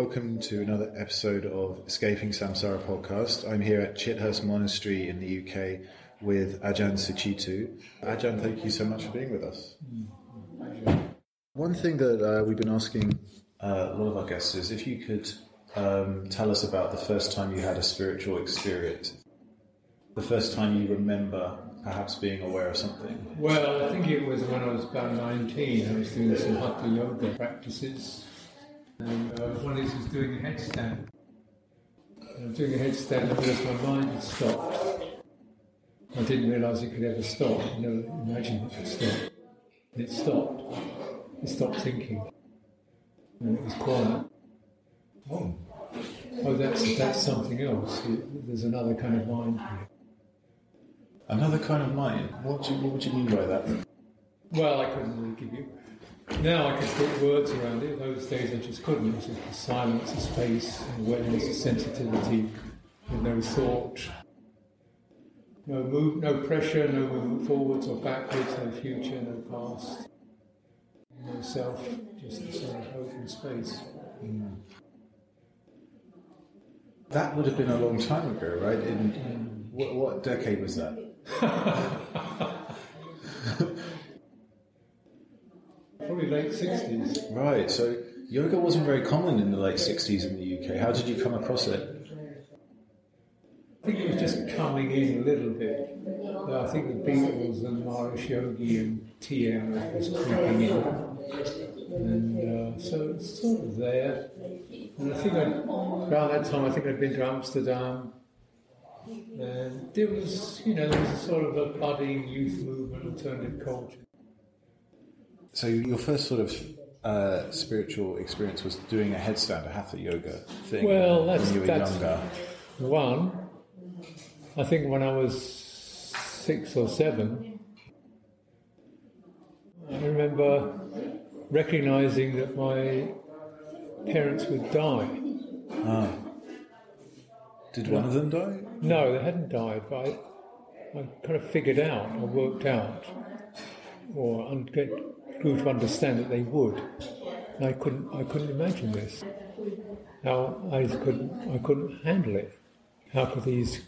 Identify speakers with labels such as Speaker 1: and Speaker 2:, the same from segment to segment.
Speaker 1: welcome to another episode of Escaping Samsara podcast. I'm here at Chithurst Monastery in the UK with Ajahn Sucitto. Ajahn, thank you so much for being with us. One thing that uh, we've been asking uh, a lot of our guests is if you could um, tell us about the first time you had a spiritual experience, the first time you remember perhaps being aware of something.
Speaker 2: Well, I think it was when I was about 19. I was doing some hatha yoga practices, and uh, one these was doing a headstand. And I'm doing a headstand, and because my mind had stopped, I didn't realise it could ever stop. You know, imagine it could stop. And it stopped. It stopped thinking, and it was quiet. Oh, oh, that's that's something else. There's another kind of mind here.
Speaker 1: Another kind of mind. What do you, what would you mean by that?
Speaker 2: Well, I couldn't really give you. Now I can put words around it. Those days I just couldn't. It was just the silence, the space, awareness, the sensitivity, with no thought, no move, no pressure, no movement forwards or backwards, no future, no past, no self, just the sort of open space. Mm.
Speaker 1: That would have been a long time ago, right? In, in what, what decade was that?
Speaker 2: Probably late 60s.
Speaker 1: Right, so yoga wasn't very common in the late 60s in the UK. How did you come across it?
Speaker 2: I think it was just coming in a little bit. I think the Beatles and Maharishi Yogi and TM was creeping in. And uh, so it's sort of there. And I think I, around that time, I think I'd been to Amsterdam and there was, you know, there was a sort of a budding youth movement, alternative culture.
Speaker 1: So your first sort of uh, spiritual experience was doing a headstand, a hatha yoga thing.
Speaker 2: Well, that's,
Speaker 1: when you were
Speaker 2: that's
Speaker 1: younger.
Speaker 2: one. I think when I was six or seven, I remember recognizing that my parents would die.
Speaker 1: Ah. Did one of them die?
Speaker 2: No, they hadn't died, but I, I kind of figured out, I worked out, or un- grew to understand that they would. And I couldn't, I couldn't imagine this. How I couldn't, I couldn't handle it. How could these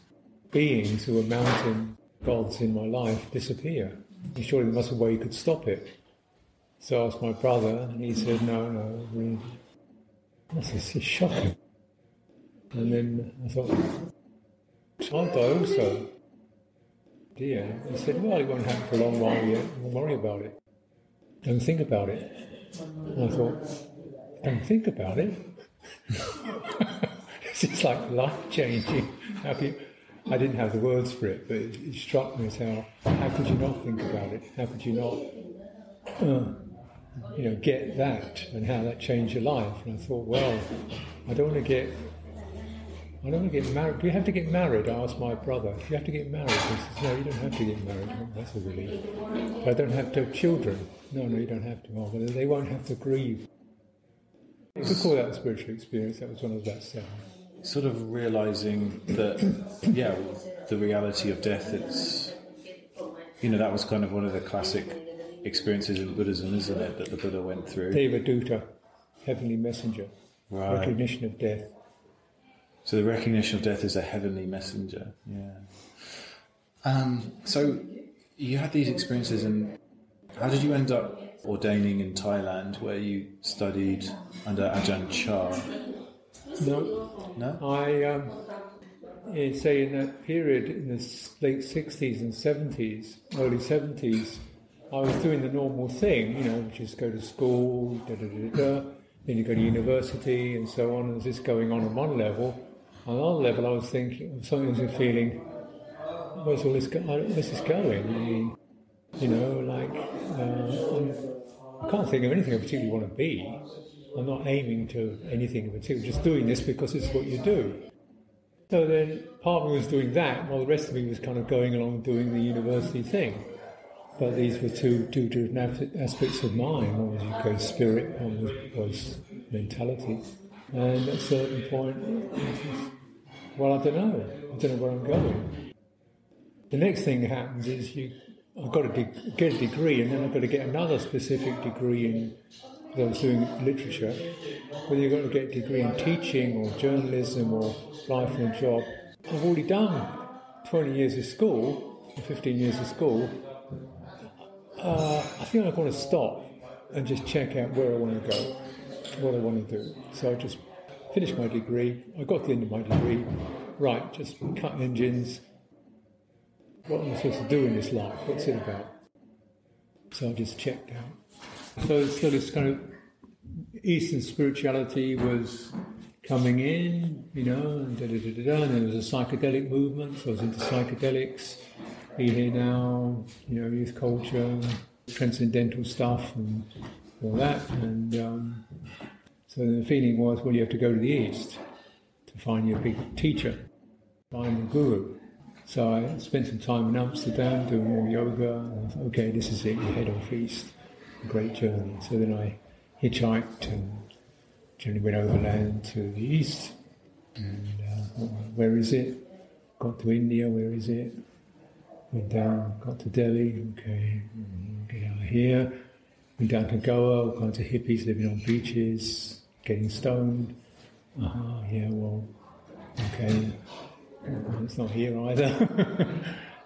Speaker 2: beings who were mountain gods in my life disappear? And surely there must be a way you could stop it. So I asked my brother, and he said, "No, no, really, this is shocking." And then I thought, I'll die also. Dear. He said, Well, it won't happen for a long while yet. Don't worry about it. Don't think about it. And I thought, Don't think about it? is like life changing. How I didn't have the words for it, but it, it, struck me as how, how could you not think about it? How could you not, uh, you know, get that and how that changed your life? And I thought, well, I don't want to get I don't want to get married. Do you have to get married? I asked my brother. Do you have to get married? He says, No, you don't have to get married. That's a relief. But I don't have to have children. No, no, you don't have to. Oh, well, they won't have to grieve. You could call that a spiritual experience. That was when I was about seven.
Speaker 1: Sort of realizing that, yeah, the reality of death, it's, you know, that was kind of one of the classic experiences in Buddhism, isn't it, that the Buddha went through?
Speaker 2: Devaduta, heavenly messenger, right. recognition of death.
Speaker 1: So the recognition of death is a heavenly messenger. Yeah. Um, so you had these experiences, and how did you end up ordaining in Thailand, where you studied under Ajahn Chah?
Speaker 2: No,
Speaker 1: no.
Speaker 2: I um, say in that period in the late '60s and '70s, early '70s, I was doing the normal thing, you know, which is go to school, da da da da. Then you go to university and so on. And this going on on one level on another level, I was thinking, something was feeling, where's all this, go- where's this going? I mean, you know, like, uh, I can't think of anything I particularly want to be. I'm not aiming to anything in particular, just doing this because it's what you do. So then part of me was doing that, while the rest of me was kind of going along doing the university thing. But these were two, two different aspects of mine. One was UK spirit, one was, was mentality. And at a certain point, well, I don't know. I don't know where I'm going. The next thing that happens is you, I've got to de- get a degree, and then I've got to get another specific degree in because I was doing literature, whether you've got to get a degree in teaching or journalism or lifelong job. I've already done 20 years of school, 15 years of school. Uh, I think I want to stop and just check out where I want to go, what I want to do. So I just finished my degree. I got to the end of my degree. Right, just cut engines. What am I supposed to do in this life? What's it about? So I just checked out. So, so this kind of Eastern spirituality was coming in, you know, and da da da da. And there was a psychedelic movement, so I was into psychedelics. Be here now, you know, youth culture, transcendental stuff, and all that. And um, so the feeling was, well, you have to go to the East to find your big teacher, find the guru. So I spent some time in Amsterdam doing more yoga. And thought, okay, this is it, you head off east. A great journey. So then I hitchhiked and generally went overland to the east. And uh, where is it? Got to India, where is it? Went down, got to Delhi, okay, get out of here. Went down to Goa, all kinds of hippies living on beaches, getting stoned. Uh-huh, yeah, well, okay, it's not here either.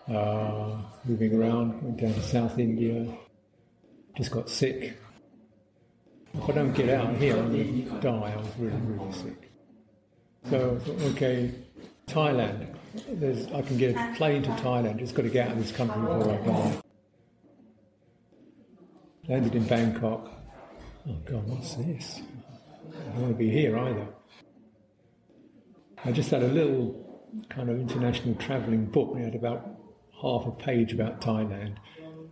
Speaker 2: uh, moving around, went down to South India, just got sick. If I don't get out here, I'm going to die. I was really, really sick. So okay, Thailand. There's, I can get a plane to Thailand. Just got to get out of this country before I die. Landed in Bangkok. Oh God, what's this? I don't want to be here either. I just had a little kind of international travelling book. We had about half a page about Thailand.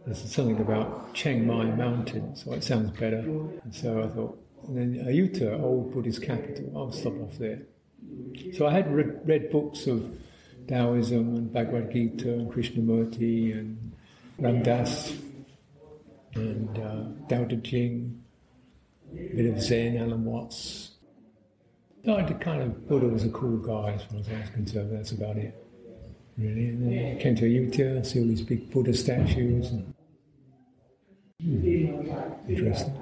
Speaker 2: There's something about Chiang Mai Mountain, so it sounds better. And so I thought, and then Ayutthaya, old Buddhist capital, I'll stop off there. So I had read, read books of Taoism and Bhagavad Gita and Krishnamurti and Ram Dass and uh, Tao Te Ching, a bit of Zen, Alan Watts. So I did kind of, Buddha was a cool guy as far as I was concerned, that's about it. Really, and then I came to Ayutthaya, see all these big Buddha statues. And, hmm, interesting.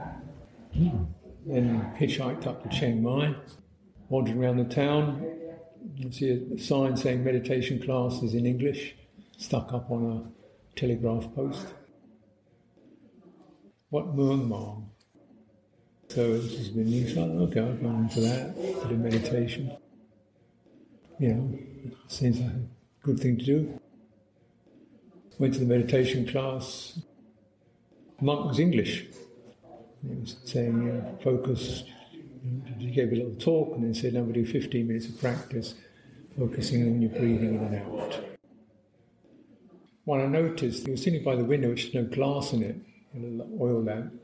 Speaker 2: Hmm. Then hitchhiked up to Chiang Mai, wandering around the town. You see a sign saying meditation classes in English stuck up on a telegraph post. Wat Muang Mang? So this has been new. Okay, I've gone into that, bit of meditation. You know, seems like a good thing to do. Went to the meditation class. Monk was English. He was saying, uh, you know, focus. He gave a little talk and then said, now we do 15 minutes of practice, focusing on your breathing in and out. What I noticed, he was sitting by the window, which had no glass in it, a little oil lamp.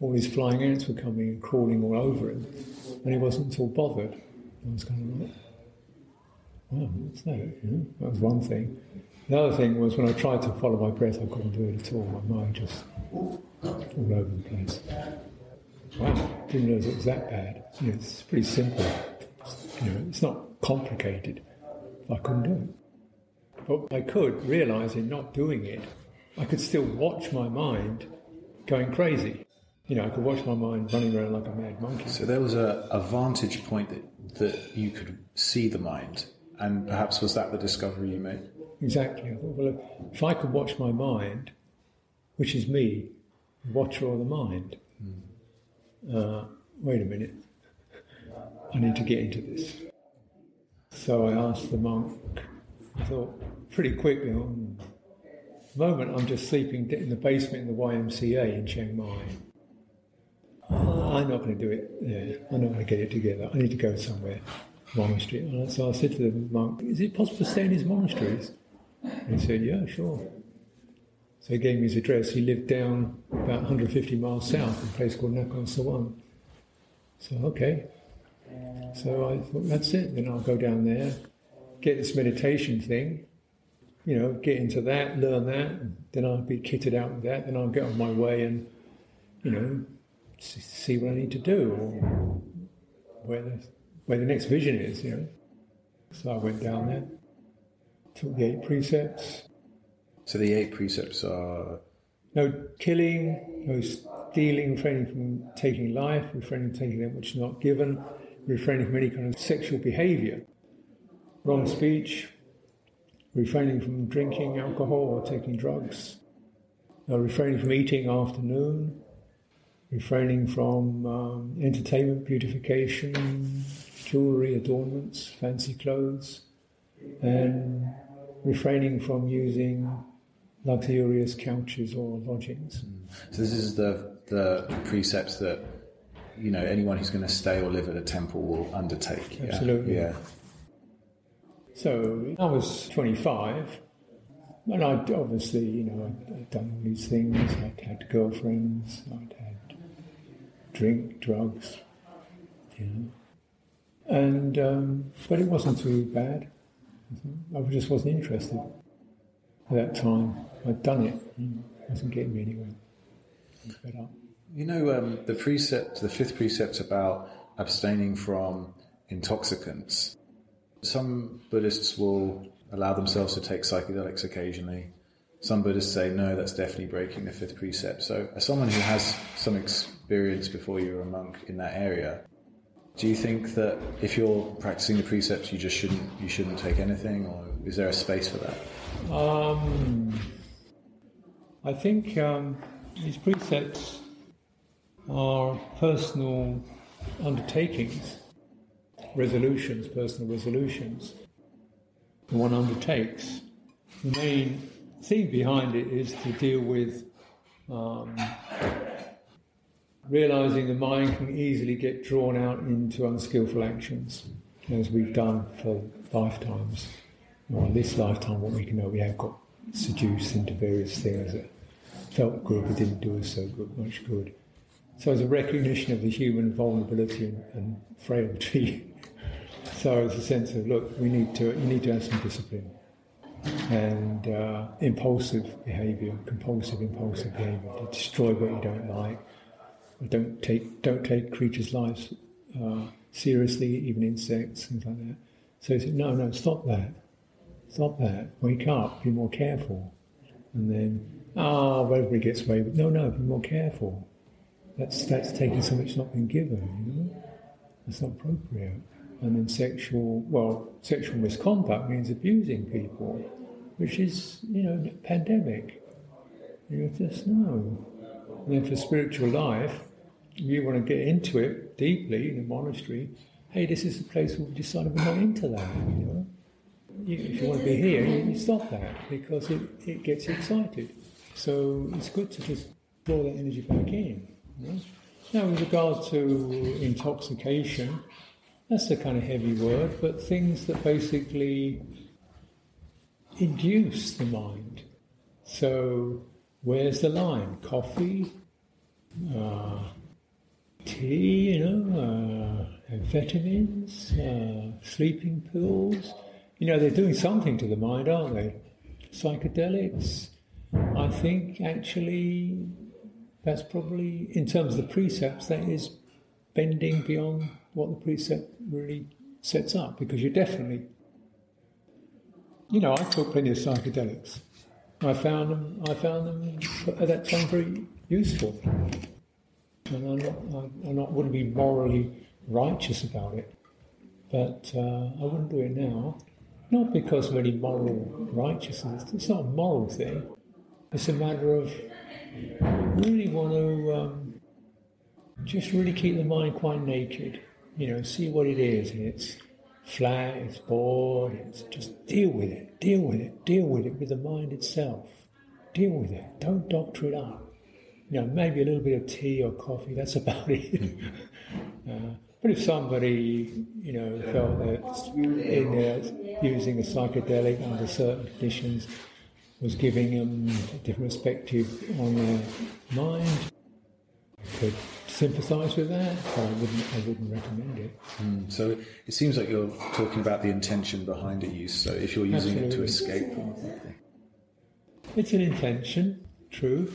Speaker 2: All these flying ants were coming and crawling all over him, and he wasn't at all bothered. I was kind of like, wow, what's that? You know, that was one thing. The other thing was when I tried to follow my breath, I couldn't do it at all. My mind just all over the place. Wow, didn't realise it was that bad. You know, it's pretty simple. You know, it's not complicated. I couldn't do it. But I could, realising not doing it, I could still watch my mind going crazy. You know, I could watch my mind running around like a mad monkey.
Speaker 1: So there was a, a vantage point that, that you could see the mind, and perhaps was that the discovery you made?
Speaker 2: Exactly. I thought, well, if I could watch my mind, which is me, watcher of the mind, uh, wait a minute, I need to get into this. So I asked the monk, I thought pretty quickly, on the moment I'm just sleeping in the basement in the YMCA in Chiang Mai. Oh, I'm not going to do it there. I'm not going to get it together. I need to go somewhere, monastery. So I said to the monk, Is it possible to stay in his monasteries? And he said, Yeah, sure. So he gave me his address. He lived down about 150 miles south in a place called Nakhon Sawan. So, okay. So I thought, that's it. Then I'll go down there, get this meditation thing, you know, get into that, learn that. Then I'll be kitted out with that. Then I'll get on my way and, you know, see what I need to do or where the, where the next vision is, you know. So I went down there, took the eight precepts.
Speaker 1: So the eight precepts are
Speaker 2: no killing, no stealing, refraining from taking life, refraining from taking that which is not given, refraining from any kind of sexual behavior, wrong speech, refraining from drinking alcohol or taking drugs, uh, refraining from eating afternoon, refraining from um, entertainment, beautification, jewelry, adornments, fancy clothes, and refraining from using luxurious couches or lodgings.
Speaker 1: So this is the the precepts that you know anyone who's going to stay or live at a temple will undertake. yeah?
Speaker 2: Absolutely.
Speaker 1: Yeah.
Speaker 2: So I was 25, and I'd obviously, you know, I'd, I'd done all these things. I'd had girlfriends, I'd drink, drugs, you know. And, um, but it wasn't too bad. I just wasn't interested at that time. I'd done it. It wasn't getting me anywhere. Fed up.
Speaker 1: You know, um, the precept, the fifth precept about abstaining from intoxicants. Some Buddhists will allow themselves to take psychedelics occasionally. Some Buddhists say, no, that's definitely breaking the fifth precept. So, as someone who has some experience before you were a monk in that area, do you think that if you're practicing the precepts, you just shouldn't you shouldn't take anything, or is there a space for that?
Speaker 2: Um, I think um, these precepts are personal undertakings, resolutions, personal resolutions one undertakes. The main theme behind it is to deal with um, realizing the mind can easily get drawn out into unskillful actions, as we've done for lifetimes. In this lifetime, what we can know, we have got seduced into various things that felt good but didn't do us so good, much good. So it's a recognition of the human vulnerability and, and frailty. so it's a sense of look, we need to you need to have some discipline and uh, impulsive behaviour, compulsive impulsive behaviour to destroy what you don't like. Don't take don't take creatures' lives uh, seriously, even insects, things like that. So he said, no, no, stop that, stop that, wake up, be more careful, and then ah, everybody gets away with no, no, be more careful. That's that's taking something that's not been given, you know. That's not appropriate. And then sexual, well, sexual misconduct means abusing people, which is, you know, pandemic. You just know. And then for spiritual life, if you want to get into it deeply in a monastery, hey, this is the place where we decided we're not into that, you know. You, if you want to be here, you, you stop that because it, it gets you excited. So it's good to just draw that energy back in. You know? Now, with regard to intoxication, that's a kind of heavy word, but things that basically induce the mind. So, where's the line? Coffee, uh, tea, you know, uh, amphetamines, uh, sleeping pills. You know, they're doing something to the mind, aren't they? Psychedelics. I think actually that's probably, in terms of the precepts, that is bending beyond what the precept really sets up because you're definitely, you know, I took plenty of psychedelics. I found them, I found them at that time very useful. And I'm not, I, am not, wouldn't be morally righteous about it, but uh, I wouldn't do it now. Not because of any moral righteousness, it's not a moral thing. It's a matter of really want to um, just really keep the mind quite naked. You know, see what it is, it's flat, it's bored. It's just deal with it, deal with it, deal with it with the mind itself. Deal with it. Don't doctor it up. You know, maybe a little bit of tea or coffee. That's about it. uh, but if somebody, you know, felt that in uh, using a psychedelic under certain conditions was giving them a different perspective on their mind, could sympathise with that, but I wouldn't, I wouldn't recommend it.
Speaker 1: Mm, so it seems like you're talking about the intention behind its use. So if you're using
Speaker 2: Absolutely.
Speaker 1: it to escape from something.
Speaker 2: It's an intention, true.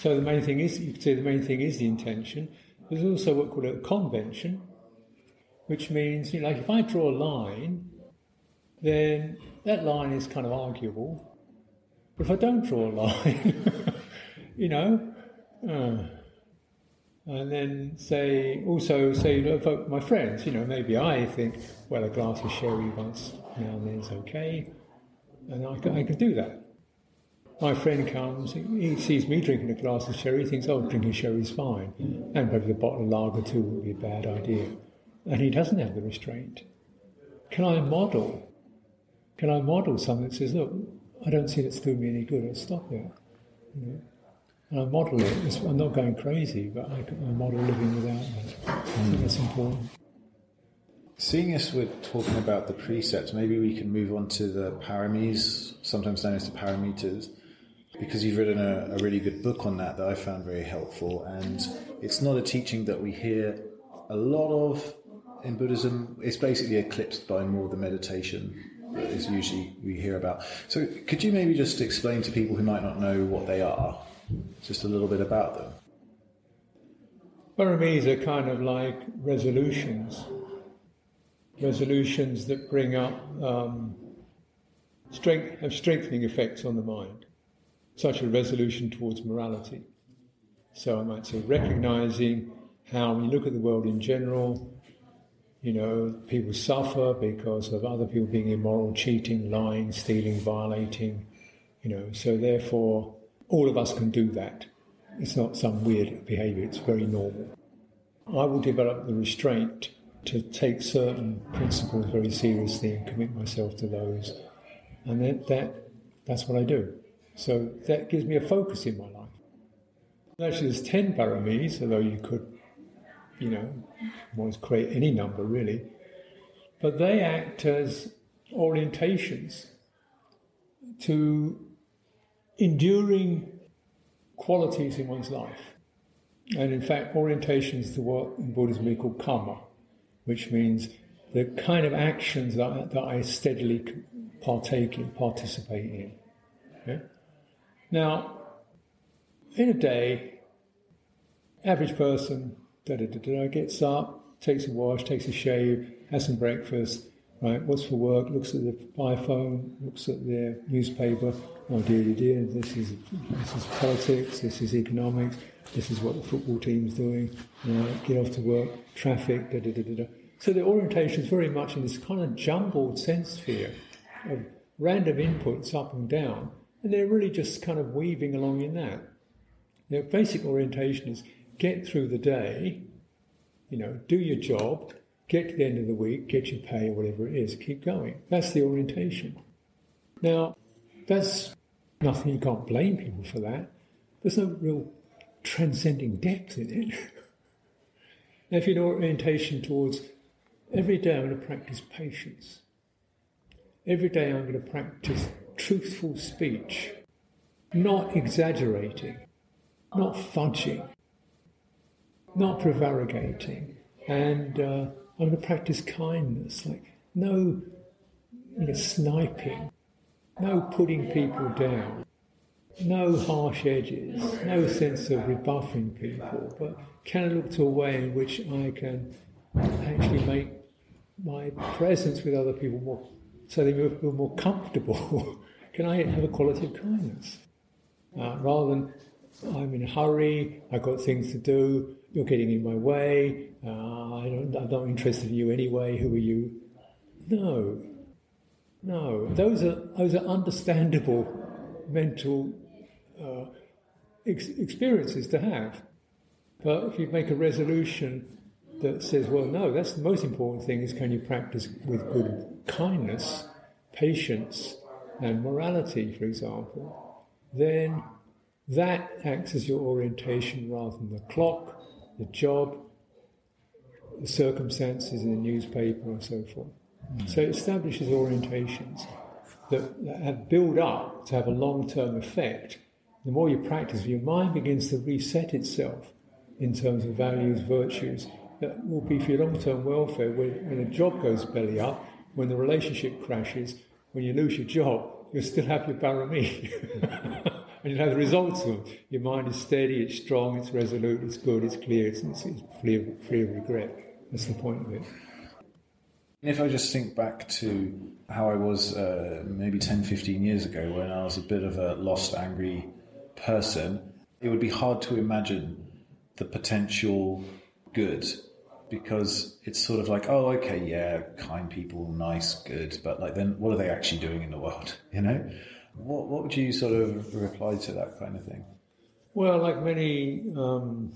Speaker 2: So the main thing is, you could say the main thing is the intention. There's also what called a convention, which means, you know, like if I draw a line, then that line is kind of arguable. But if I don't draw a line, you know. Uh, and then say, also say, know, my friends, you know, maybe I think, well, a glass of sherry once now and then is okay, and I can, I can do that. My friend comes, he sees me drinking a glass of sherry, he thinks, oh, drinking sherry is fine, and maybe a bottle of lager too would be a bad idea. And he doesn't have the restraint. Can I model? Can I model something that says, look, I don't see that's doing me any good, I'll stop it. You know? And I model it. I'm not going crazy, but I, I model living without it. I think that's important.
Speaker 1: Seeing as we're talking about the precepts, maybe we can move on to the paramis, sometimes known as the paramitas, because you've written a, a, really good book on that that I found very helpful. And it's not a teaching that we hear a lot of in Buddhism. It's basically eclipsed by more the meditation that is usually we hear about. So, could you maybe just explain to people who might not know what they are? Just a little bit about them.
Speaker 2: Paramis are kind of like resolutions, resolutions that bring up um, strength, have strengthening effects on the mind, such a resolution towards morality. So I might say recognizing how we look at the world in general, you know, people suffer because of other people being immoral, cheating, lying, stealing, violating, you know, so therefore all of us can do that. It's not some weird behaviour, it's very normal. I will develop the restraint to take certain principles very seriously and commit myself to those. And that, that that's what I do. So that gives me a focus in my life. Actually, there's 10 paramis, although you could, you know, always create any number really. But they act as orientations to enduring qualities in one's life. And in fact, orientations to what in Buddhism we call karma, which means the kind of actions that I, that I steadily partake in, participate in. Okay? Now, in a day, average person da, da, da, da, gets up, takes a wash, takes a shave, has some breakfast, right? What's for work? Looks at the iPhone, looks at their newspaper, oh dear, dear, this is this is politics, this is economics, this is what the football team's doing. Know, get off to work, traffic, da da da da. da. So the orientation is very much in this kind of jumbled sense sphere of random inputs up and down, and they're really just kind of weaving along in that. Their basic orientation is get through the day, you know, do your job, get to the end of the week, get your pay or whatever it is, keep going. That's the orientation. Now, that's nothing, you can't blame people for that. There's no real transcending depth in it. now, if you're orientation towards every day I'm going to practice patience, every day I'm going to practice truthful speech, not exaggerating, not fudging, not prevaricating, and uh, I'm going to practice kindness, like no you know, sniping, no putting people down, no harsh edges, no sense of rebuffing people, but can I look to a way in which I can actually make my presence with other people more, so they feel more comfortable? can I have a quality of kindness? Uh, rather than I'm in a hurry, I've got things to do, you're getting in my way, uh, I am not interested in you anyway, who are you? No, no, those are those are understandable mental uh, ex- experiences to have. But if you make a resolution that says, "Well, no, that's the most important thing: is can you practice with good kindness, patience, and morality, for example?" Then that acts as your orientation rather than the clock, the job, the circumstances in the newspaper, and so forth. Hmm. So it establishes orientations that, that build up to have a long term effect. The more you practice, your mind begins to reset itself in terms of values, virtues, that will be for your long term welfare when, when a job goes belly up, when the relationship crashes, when you lose your job, you'll still have your parami. and you'll have the results of them. Your mind is steady, it's strong, it's resolute, it's good, it's clear, it's, it's, it's free, of, free of regret. That's the point of it.
Speaker 1: If I just think back to how I was uh, maybe 10, 15 years ago when I was a bit of a lost, angry person, it would be hard to imagine the potential good because it's sort of like, oh, okay, yeah, kind people, nice, good, but like then what are they actually doing in the world? You know, what what would you sort of reply to that kind of thing?
Speaker 2: Well, like many um,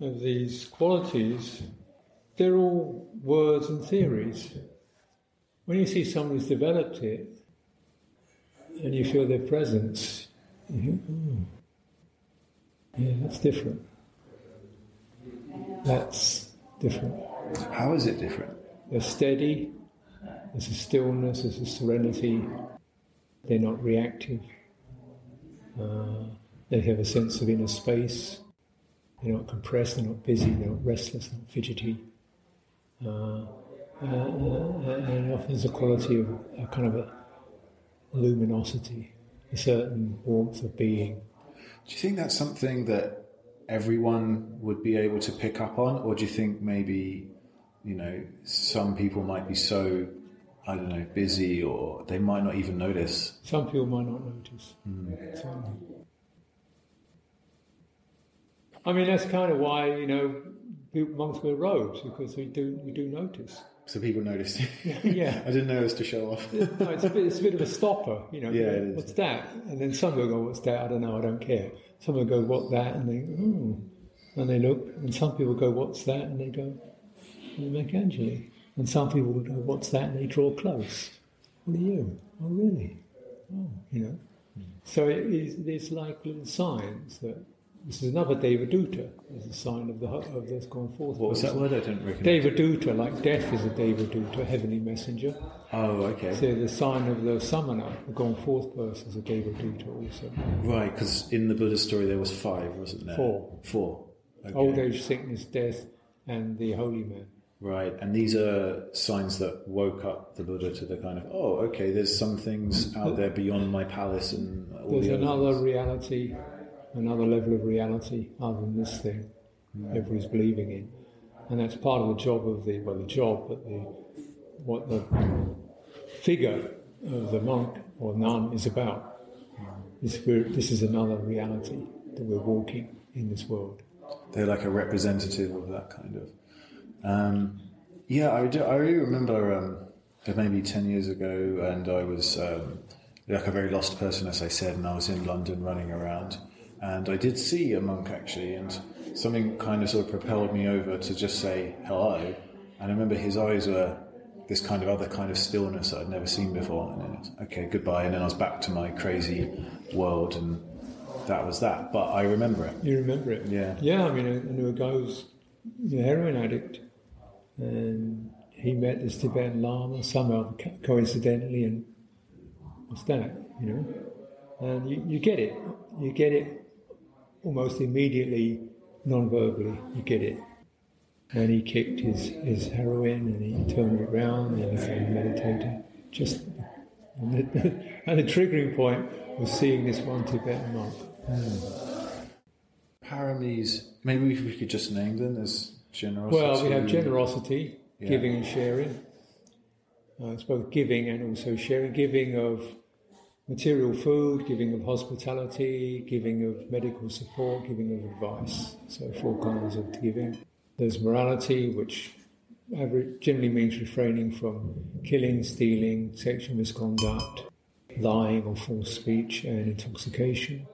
Speaker 2: of these qualities, they're all words and theories. When you see someone who's developed it and you feel their presence, you think, oh, yeah, that's different. That's different.
Speaker 1: How is it different?
Speaker 2: They're steady, there's a stillness, there's a serenity, they're not reactive, uh, they have a sense of inner space, they're not compressed, they're not busy, they're not restless, they're not fidgety. Uh, uh, and often there's a quality of a kind of a luminosity, a certain warmth of being.
Speaker 1: Do you think that's something that everyone would be able to pick up on, or do you think maybe you know some people might be so I don't know busy or they might not even notice?
Speaker 2: Some people might not notice. Mm. So, I mean, that's kind of why you know monks wear robes because we do we do notice.
Speaker 1: So people notice.
Speaker 2: yeah.
Speaker 1: I didn't notice to show off.
Speaker 2: no, it's a, bit, it's a bit of a stopper, you know.
Speaker 1: Yeah,
Speaker 2: What's that? And then some will go, what's that? I don't know, I don't care. Some will go, what that? And they, oh. And they look. And some people go, what's that? And they go, "Make Michelangelo. And some people will go, what's that? And they draw close. What are you? Oh, really? Oh, you know. So it is, it's like little signs that this is another Devaduta, as a sign of the of this going forth.
Speaker 1: What was that word? I didn't recognize.
Speaker 2: Devaduta, like death is a Devaduta, a heavenly messenger.
Speaker 1: Oh, okay.
Speaker 2: So the sign of the samana, the going forth person, is a Devaduta also.
Speaker 1: Right, because in the Buddha story there was five, wasn't there?
Speaker 2: Four.
Speaker 1: Four.
Speaker 2: Okay. Old age, sickness, death, and the holy man.
Speaker 1: Right, and these are signs that woke up the Buddha to the kind of, oh, okay, there's some things out there beyond my palace and all
Speaker 2: There's
Speaker 1: the
Speaker 2: another
Speaker 1: things.
Speaker 2: reality another level of reality other than this thing mm. everybody's believing in. And that's part of the job of the, well, the job, but the, what the figure of the monk or nun is about. This, this is another reality that we're walking in this world.
Speaker 1: They're like a representative of that kind of. Um, yeah, I, do, I really remember um, maybe 10 years ago, and I was um, like a very lost person, as I said, and I was in London running around and I did see a monk actually, and something kind of sort of propelled me over to just say hello. And I remember his eyes were this kind of other kind of stillness I'd never seen before. And then, okay, goodbye. And then I was back to my crazy world, and that was that. But I remember it.
Speaker 2: You remember it?
Speaker 1: Yeah.
Speaker 2: Yeah, I mean, I knew a guy who was a heroin addict, and he met this Tibetan Lama somehow, coincidentally, and what's that? You know? And you, you get it. You get it almost immediately, non-verbally, you get it. And he kicked his, his heroin and he turned around and he became meditating. Just and the, and the, triggering point was seeing this one Tibetan monk.
Speaker 1: Mm. Paramis, maybe we could just name them as generosity.
Speaker 2: Well, we have generosity, yeah. giving and sharing. Uh, it's both giving and also sharing. Giving of material food, giving of hospitality, giving of medical support, giving of advice. So, four kinds of giving. There's morality, which generally means refraining from killing, stealing, sexual misconduct, lying or false speech, and intoxication.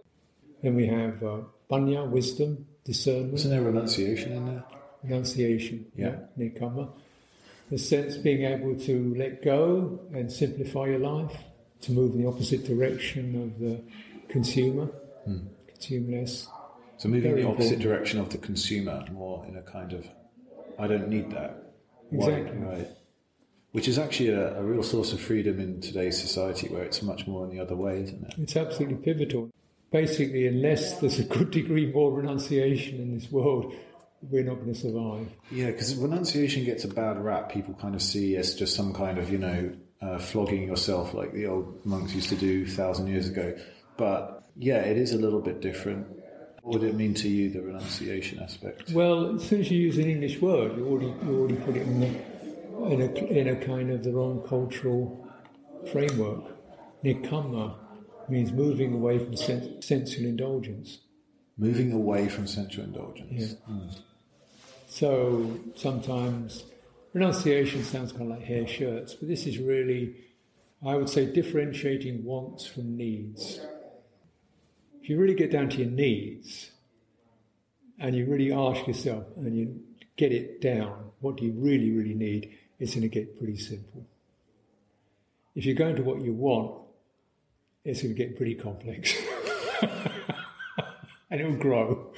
Speaker 2: Then we have uh, wisdom, discernment.
Speaker 1: Isn't there renunciation in there?
Speaker 2: Renunciation,
Speaker 1: yeah.
Speaker 2: yeah. The sense being able to let go and simplify your life to move in the opposite direction of the consumer, hmm. consume less.
Speaker 1: So moving in the opposite important. direction of the consumer, more in a kind of, I don't need that.
Speaker 2: Exactly.
Speaker 1: Why, right. Which is actually a, a, real source of freedom in today's society, where it's much more in the other way, isn't it?
Speaker 2: It's absolutely pivotal. Basically, unless there's a good degree more renunciation in this world, we're not going to survive.
Speaker 1: Yeah, because renunciation gets a bad rap. People kind of see as just some kind of, you know, uh, flogging yourself like the old monks used to do a thousand years ago. But yeah, it is a little bit different. What would it mean to you, the renunciation aspect?
Speaker 2: Well, as soon as you use an English word, you already you already put it in, the, in a in a kind of the wrong cultural framework. Nekkhamma means moving away from sen- sensual indulgence.
Speaker 1: Moving away from sensual indulgence.
Speaker 2: Yeah.
Speaker 1: Mm.
Speaker 2: So sometimes renunciation sounds kind of like hair shirts, but this is really, I would say, differentiating wants from needs. If you really get down to your needs and you really ask yourself and you get it down, what do you really, really need? It's going to get pretty simple. If you go into what you want, it's going to get pretty complex. and it'll grow.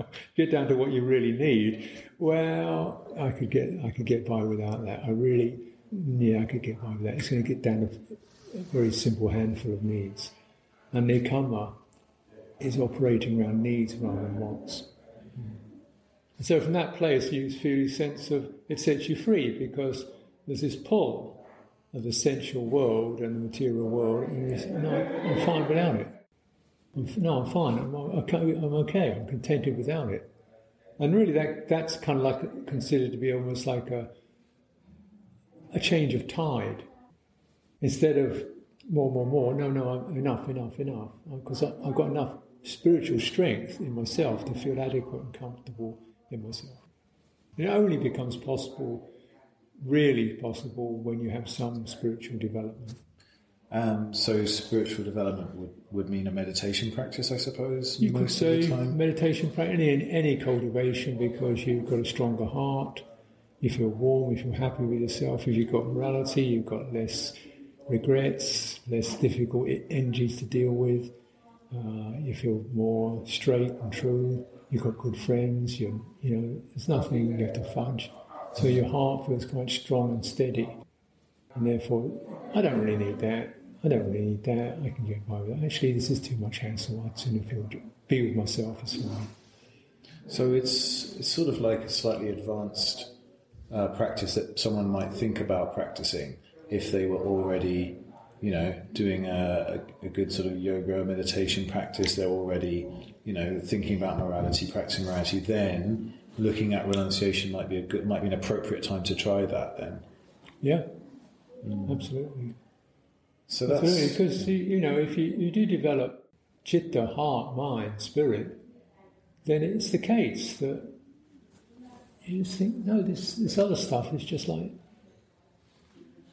Speaker 2: get down to what you really need. Well, I could get I could get by without that. I really, yeah, I could get by with that. It's going to get down to a very simple handful of needs, and nekkhamma is operating around needs rather than wants. And so, from that place, you feel a sense of it sets you free because there's this pull of the sensual world and the material world, and, I, I'm fine without it. I'm, no, I'm fine. I'm okay. I'm okay. I'm contented without it. And really, that that's kind of like considered to be almost like a a change of tide. Instead of more, more, more. No, no. I'm, enough, enough, enough. Uh, because I've got enough spiritual strength in myself to feel adequate and comfortable in myself. It only becomes possible, really possible, when you have some spiritual development.
Speaker 1: Um, so spiritual development would, would mean a meditation practice, I suppose.
Speaker 2: You could say
Speaker 1: of the time.
Speaker 2: meditation practice, any, any cultivation, because you've got a stronger heart, you feel warm, you feel happy with yourself. If you've got morality, you've got less regrets, less difficult energies to deal with. Uh, you feel more straight and true. You've got good friends. You you know, there's nothing you have to fudge. So your heart feels quite strong and steady. And therefore, I don't really need that. I don't really need that. I can get by with that. Actually, this is too much hassle. I'd sooner feel be with myself. as fine.
Speaker 1: So it's it's sort of like a slightly advanced uh, practice that someone might think about practicing if they were already, you know, doing a, a, a good sort of yoga meditation practice. They're already, you know, thinking about morality, practicing morality. Then looking at renunciation might be a good, might be an appropriate time to try that. Then,
Speaker 2: Yeah, absolutely.
Speaker 1: So that's
Speaker 2: Absolutely, because you, you know, if you, you do develop chitta, heart, mind, spirit, then it's the case that you just think, no, this this other stuff is just like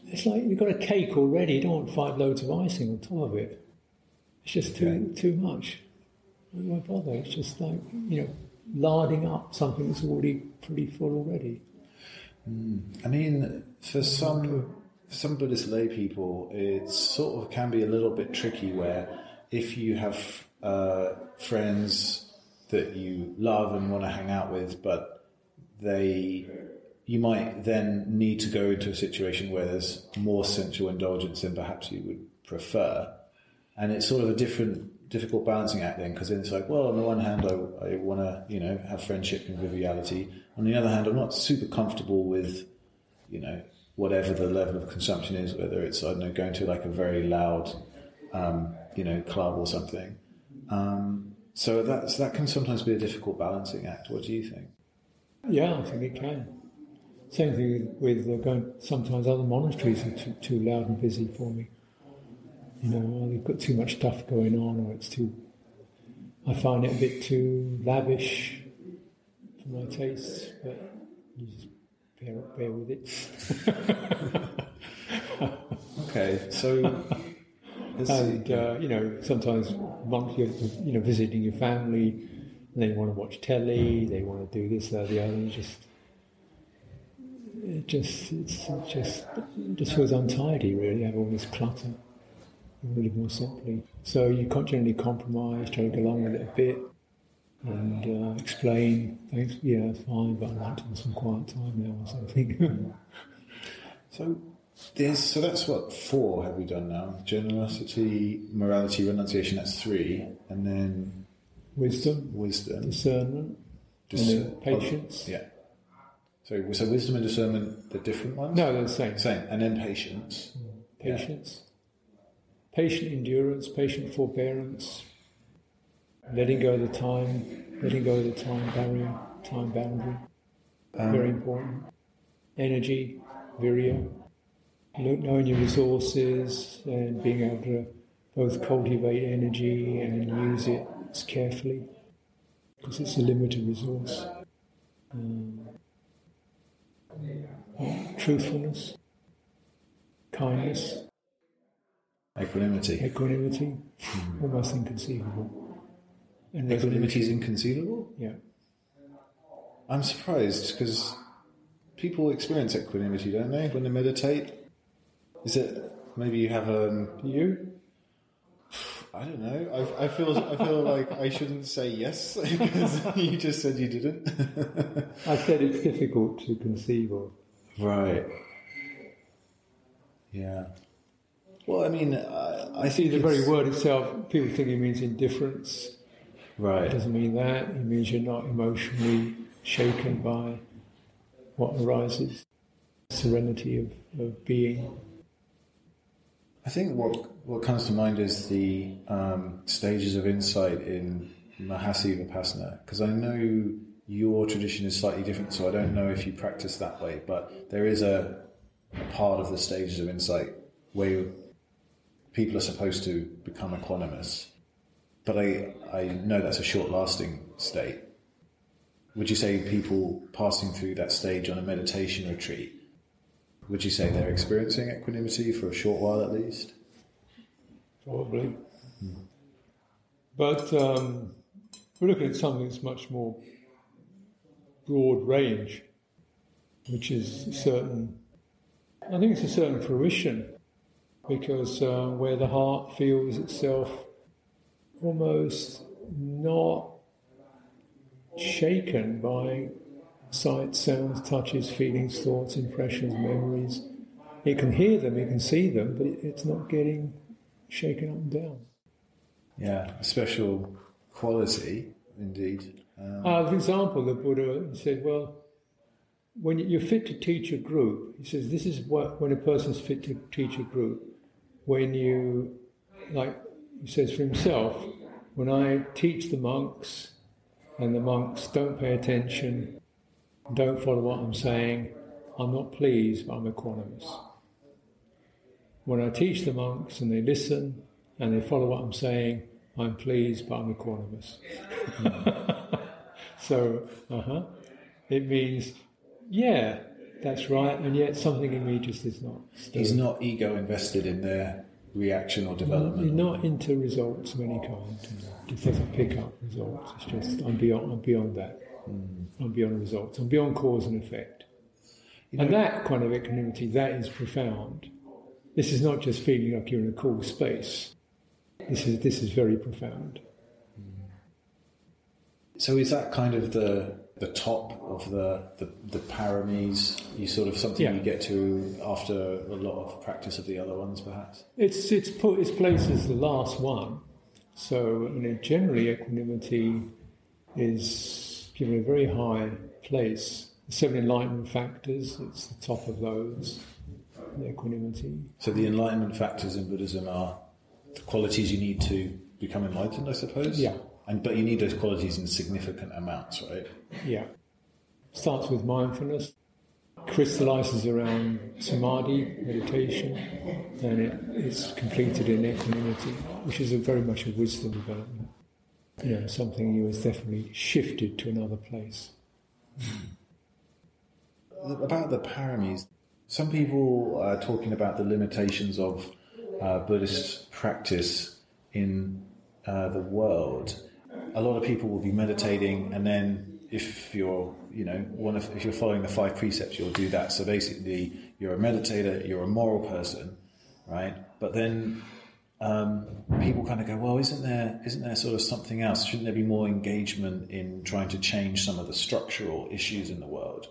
Speaker 2: it's like you've got a cake already. You don't want five loads of icing on top of it. It's just too too much. Why bother? It's just like you know, larding up something that's already pretty full already. Hmm.
Speaker 1: I mean, for some some Buddhist lay people, it sort of can be a little bit tricky. Where if you have uh, friends that you love and want to hang out with, but they you might then need to go into a situation where there's more sensual indulgence than perhaps you would prefer, and it's sort of a different difficult balancing act then because then it's like well on the one hand I, I want to you know have friendship and conviviality on the other hand I'm not super comfortable with you know whatever the level of consumption is whether it's I don't know going to like a very loud um, you know club or something um, so that's that can sometimes be a difficult balancing act what do you think
Speaker 2: Yeah, I think it can. Same thing with, uh, going. Sometimes other monasteries are too, too loud and busy for me. You know, or they've got too much stuff going on, or it's too. I find it a bit too lavish for my tastes, but you just bear, bear with it.
Speaker 1: okay so
Speaker 2: and uh, you know, sometimes monks, you're, you know, visiting your family, and they want to watch telly, they want to do this, that, the other, and just it just it's it just it just feels untidy. Really, have all this clutter. Really, more simply, so you can't generally compromise, try to go along with it a bit, and uh, explain. Thanks, yeah, fine, but to have some quiet time now or something.
Speaker 1: So there's so that's what four have we done now? Generosity, morality, renunciation. That's three, and then
Speaker 2: Wisdom,
Speaker 1: wisdom,
Speaker 2: discernment, and
Speaker 1: discer-
Speaker 2: then patience.
Speaker 1: oh, yeah. So so wisdom and discernment, the different ones.
Speaker 2: No, they're the same.
Speaker 1: Same, and then patience.
Speaker 2: patience, patient endurance, patient forbearance, letting go of the time, letting go of the time barrier, time boundary, very important. Energy, virya, knowing your resources and being able to both cultivate energy and use it carefully because it's a limited resource. Um, truthfulness, kindness,
Speaker 1: Equanimity.
Speaker 2: equanimity, almost inconceivable. And
Speaker 1: Equanimity is inconceivable?
Speaker 2: Yeah.
Speaker 1: I'm surprised because people experience equanimity, don't they, when they meditate? Is it maybe you have um
Speaker 2: you?
Speaker 1: I don't know. I, I feel I feel like I shouldn't say yes because you just said you didn't.
Speaker 2: I said it's difficult to conceive of.
Speaker 1: right. Yeah. Well, I mean, I, I
Speaker 2: See, the very word itself, people think it means indifference. It doesn't mean that. It means you're not emotionally shaken by what arises. Serenity of, of being.
Speaker 1: I think what what comes to mind is the um, stages of insight in Mahasi Vipassana, because I know your tradition is slightly different, so I don't know if you practice that way, but there is a, a part of the stages of insight where you, people are supposed to become equanimous, but I I know that's a short lasting state. Would you say people passing through that stage on a meditation retreat would you say they're experiencing equanimity for a short while at least?
Speaker 2: probably. But um, we're looking at something that's much more broad range, which is certain. I think it's a certain fruition, because uh, where the heart feels itself almost not shaken by sights, sounds, touches, feelings, thoughts, impressions, memories. It can hear them, it can see them, but it, it's not getting shaken up and down.
Speaker 1: Yeah, a special quality indeed. Um,
Speaker 2: Uh, for example, the Buddha said, well, when you're fit to teach a group, he says this is what when a person's fit to teach a group. When you, like he says for himself, when I teach the monks and the monks don't pay attention, don't follow what I'm saying, I'm not pleased, but I'm equanimous. When I teach the monks and they listen and they follow what I'm saying, I'm pleased, but I'm equanimous. so, uh huh. It means, yeah, that's right, and yet something in me just is not.
Speaker 1: he's not ego invested in their reaction or development.
Speaker 2: You're not into results of any oh. kind. It doesn't pick up results. It's just I'm beyond. I'm beyond that. Hmm. I'm beyond results. I'm beyond cause and effect.
Speaker 1: You
Speaker 2: and
Speaker 1: know-
Speaker 2: that kind of equanimity, that is profound. This is not just feeling like you're in a cool space. This is this is very profound. Hmm.
Speaker 1: So is that kind of the the top of the the, the paramis? You sort of something
Speaker 2: Yeah.
Speaker 1: you get to after a lot of practice of the other ones, perhaps.
Speaker 2: It's it's put its place as the last one. So you know, generally equanimity is given a very high place. The seven enlightenment factors, it's the top of those. The equanimity.
Speaker 1: So the enlightenment factors in Buddhism are the qualities you need to become enlightened, I suppose.
Speaker 2: Yeah.
Speaker 1: And but you need those qualities in significant amounts, right?
Speaker 2: Yeah. Starts with mindfulness, crystallizes around samadhi, meditation, and it, it's completed in equanimity, which is a very much a wisdom development. You know, something you has definitely shifted to another place.
Speaker 1: About the paramis, some people are talking about the limitations of uh, Buddhist practice in uh, the world. A lot of people will be meditating, and then if you're, you know, one of, if you're following the five precepts, you'll do that. So basically, you're a meditator, you're a moral person, right? But then um, people kind of go, well, isn't there isn't there sort of something else? Shouldn't there be more engagement in trying to change some of the structural issues in the world?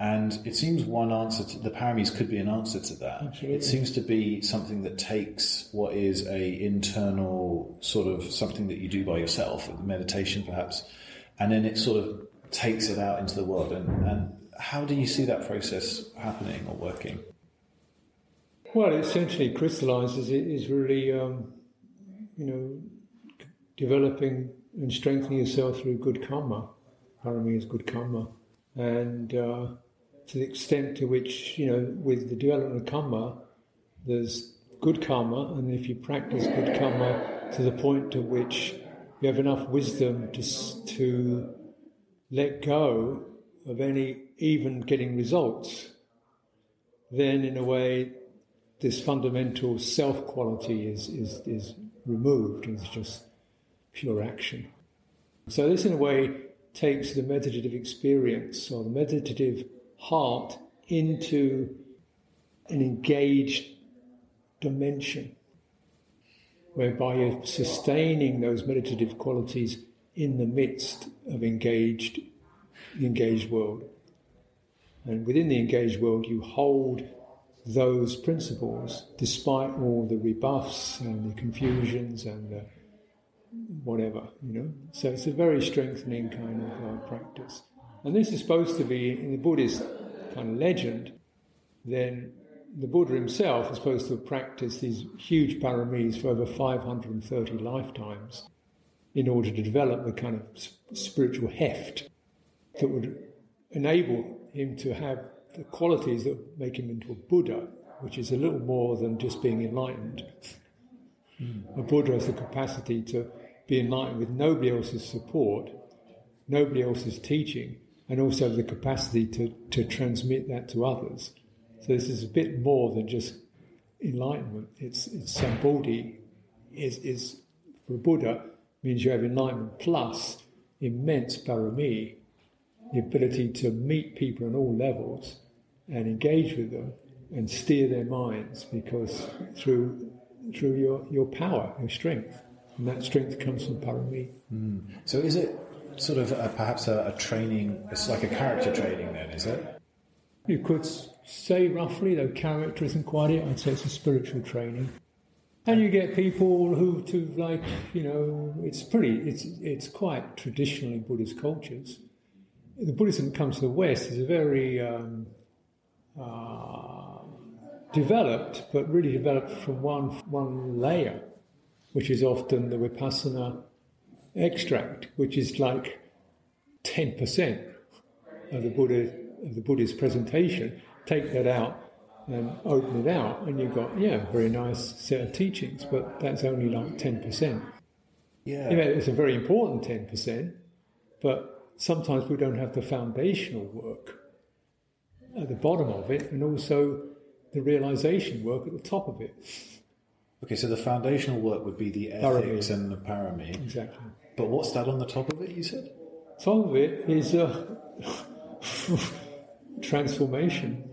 Speaker 1: And it seems one answer to the paramis could be an answer to that.
Speaker 2: Absolutely.
Speaker 1: It seems to be something that takes what is a internal sort of something that you do by yourself, meditation perhaps, and then it sort of takes it out into the world. And, and how do you see that process happening or working?
Speaker 2: Well, it essentially crystallizes it is really, um, you know, developing and strengthening yourself through good karma. Parami is good karma. And uh, to the extent to which, you know, with the development of karma, there's good karma, and if you practice good karma to the point to which you have enough wisdom to, to let go of any even getting results, then in a way, this fundamental self quality is, is, is removed and it's just pure action. So, this in a way takes the meditative experience or the meditative heart into an engaged dimension whereby you're sustaining those meditative qualities in the midst of engaged the engaged world. And within the engaged world, you hold those principles despite all the rebuffs and the confusions and the whatever, you know. So it's a very strengthening kind of uh, practice. And this is supposed to be, in the Buddhist kind of legend, then the Buddha himself is supposed to have practiced these huge paramis for over 530 lifetimes in order to develop the kind of spiritual heft that would enable him to have the qualities that make him into a Buddha, which is a little more than just being enlightened. Mm. A Buddha has the capacity to be enlightened with nobody else's support, nobody else's teaching, and also the capacity to, to transmit that to others. So this is a bit more than just enlightenment. It's, it's somebody is, is for Buddha means you have enlightenment plus immense parami, the ability to meet people on all levels and engage with them and steer their minds because through through your, your power, your strength. And that strength comes from parami.
Speaker 1: Mm. So is it sort of a, perhaps a, a, training, it's like a character training then, is it?
Speaker 2: You could say roughly, though character isn't quite it, I'd say it's a spiritual training. And you get people who, to like, you know, it's pretty, it's, it's quite traditional in Buddhist cultures. The Buddhism that comes to the West is a very um, uh, developed, but really developed from one, one layer which is often the Vipassana extract, which is like 10% of the Buddha of the Buddha's presentation. Take that out and open it out, and you've got yeah, very nice set of teachings, but that's only like 10%.
Speaker 1: Yeah,
Speaker 2: you know, it's a very important 10%, but sometimes we don't have the foundational work at the bottom of it, and also the realization work at the top of it.
Speaker 1: Okay, so the foundational work would be the ethics and the parami.
Speaker 2: Exactly.
Speaker 1: But what's that on the top of it, you said?
Speaker 2: Top of it is uh, transformation.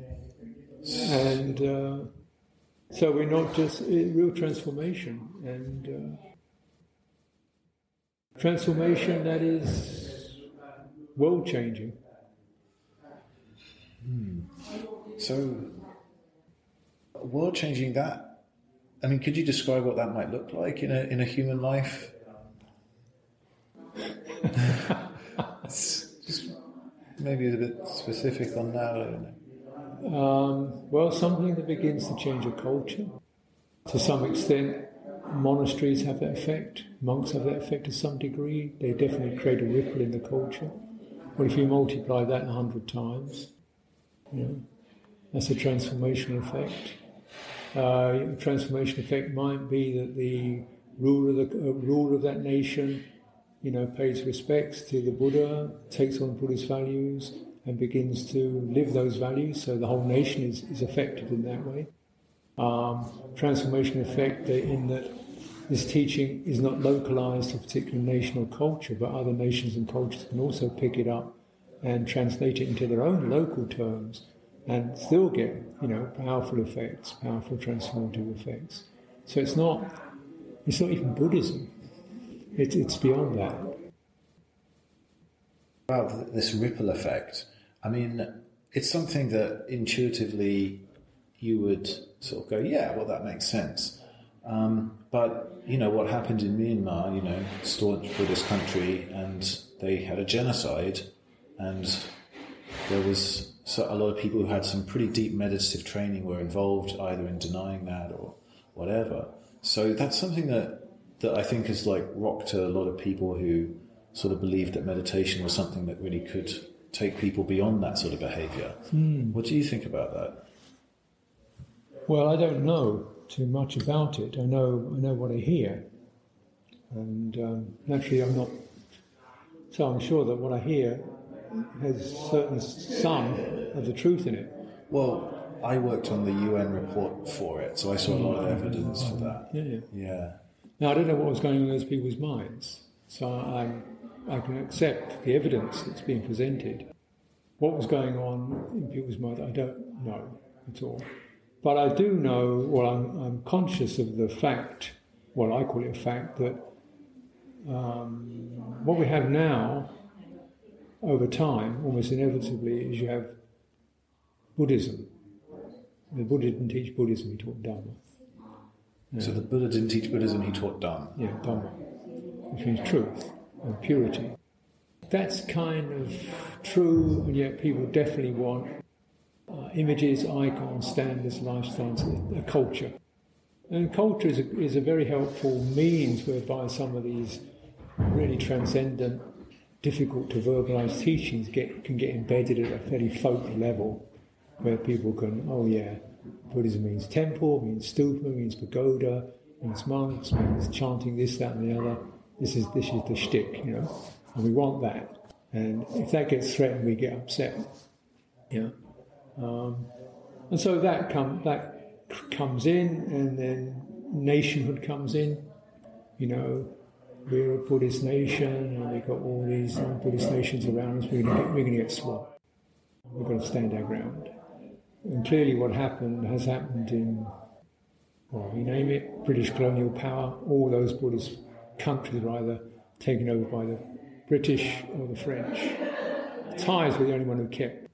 Speaker 2: And uh, so we're not just uh, real transformation. And uh, transformation that is world changing.
Speaker 1: Hmm. So, world changing that I mean, could you describe what that might look like in a in a human life? Maybe it's a bit specific on that.
Speaker 2: Um, well, something that begins to change a culture. To some extent, monasteries have that effect. Monks have that effect to some degree. They definitely create a ripple in the culture. But if you multiply that a hundred times, you know, that's a transformational effect. Uh, transformation effect might be that the ruler of, the, uh, ruler of that nation, you know, pays respects to the Buddha, takes on Buddhist values, and begins to live those values. So the whole nation is, is affected in that way. Um, transformation effect in that this teaching is not localized to a particular nation or culture, but other nations and cultures can also pick it up and translate it into their own local terms and still get, you know, powerful effects, powerful transformative effects. So it's not, it's not even Buddhism. It, it's beyond that.
Speaker 1: About this ripple effect, I mean, it's something that intuitively you would sort of go, yeah, well, that makes sense. Um, but you know what happened in Myanmar, you know, staunch Buddhist country, and they had a genocide, and there was a lot of people who had some pretty deep meditative training were involved either in denying that or whatever. So that's something that that I think has like rocked a lot of people who sort of believed that meditation was something that really could take people beyond that sort of behavior.
Speaker 2: Hmm.
Speaker 1: What do you think about that?
Speaker 2: Well, I don't know. too much about it. I know I know what I hear, and um, naturally I'm not. So I'm sure that what I hear has certain some of the truth in it.
Speaker 1: Well, I worked on the UN report for it, so I saw a lot of evidence for that.
Speaker 2: Yeah, yeah.
Speaker 1: Yeah.
Speaker 2: Now I don't know what was going on in those people's minds, so I'm, I can accept the evidence that's being presented. What was going on in people's minds, I don't know at all. But I do know, well, I'm, I'm conscious of the fact, well, I call it a fact, that um, what we have now, over time, almost inevitably, is you have Buddhism. The Buddha didn't teach Buddhism, he taught Dharma.
Speaker 1: So the Buddha didn't teach Buddhism, he taught Dharma.
Speaker 2: Yeah, Dhamma, which means truth and purity. That's kind of true, and yet people definitely want uh, images, icons, standards, lifestyles, a, a culture. And culture is a, is a very helpful means whereby some of these really transcendent, difficult to verbalize teachings get, can get embedded at a fairly folk level, where people can, oh yeah, Buddhism means temple, means stupa, means pagoda, means monks, means chanting this, that, and the other. This is this is the shtick, you know, and we want that. And if that gets threatened, we get upset. Yeah. Um, and so that come that comes in, and then nationhood comes in. You know, we're a Buddhist nation, and we've got all these Buddhist nations around us. We're going to get, we're going to get swamped. We've got to stand our ground. And clearly, what happened has happened in, well, you name it, British colonial power. All those Buddhist countries are either taken over by the British or the French. The Thais were the only one who kept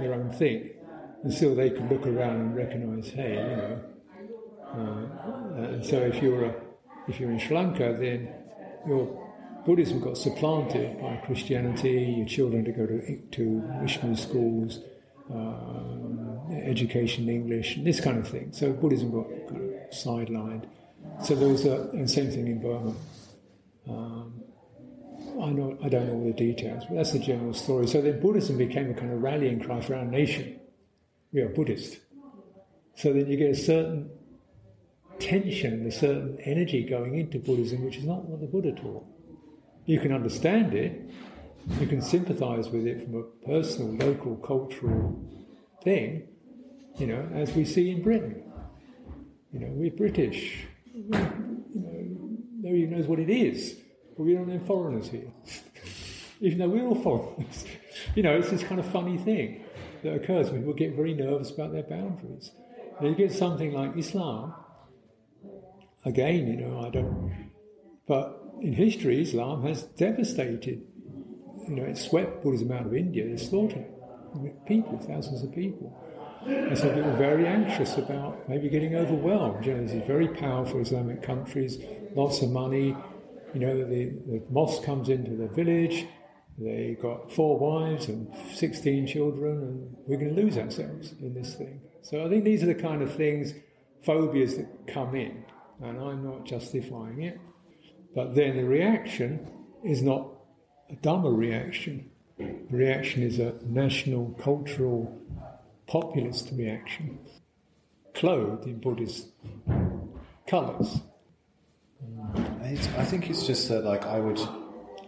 Speaker 2: their own thing until they could look around and recognise, hey, you know. Uh, and so if you're a, if you're in Sri Lanka, then your Buddhism got supplanted by Christianity. Your children to go to to missionary schools, um, education English, this kind of thing. So Buddhism got kind of sidelined. So there was a, and same thing in Burma. Um, I know I don't know all the details, but that's the general story. So then Buddhism became a kind of rallying cry for our nation. We are Buddhist. So then you get a certain tension, a certain energy going into Buddhism, which is not what the Buddha taught. You can understand it, you can sympathize with it from a personal, local, cultural thing, you know, as we see in Britain. You know, we're British. You know, nobody knows what it is, but we don't have foreigners here. Even though we're all foreigners. you know, it's this kind of funny thing that occurs when people get very nervous about their boundaries. And you get something like Islam, again, you know, I don't. But in history, Islam has devastated. You know, it swept Buddhism out of India. It slaughtered people, thousands of people. And so people were very anxious about maybe getting overwhelmed. You know, there's very powerful Islamic countries, lots of money. You know, the, the mosque comes into the village. They got four wives and 16 children, and we're going to lose ourselves in this thing. So I think these are the kind of things, phobias that come in, and I'm not justifying it. But then the reaction is not a Dhamma reaction. The reaction is a national, cultural, populist reaction, clothed in Buddhist colours.
Speaker 1: I think it's just that, like, I would,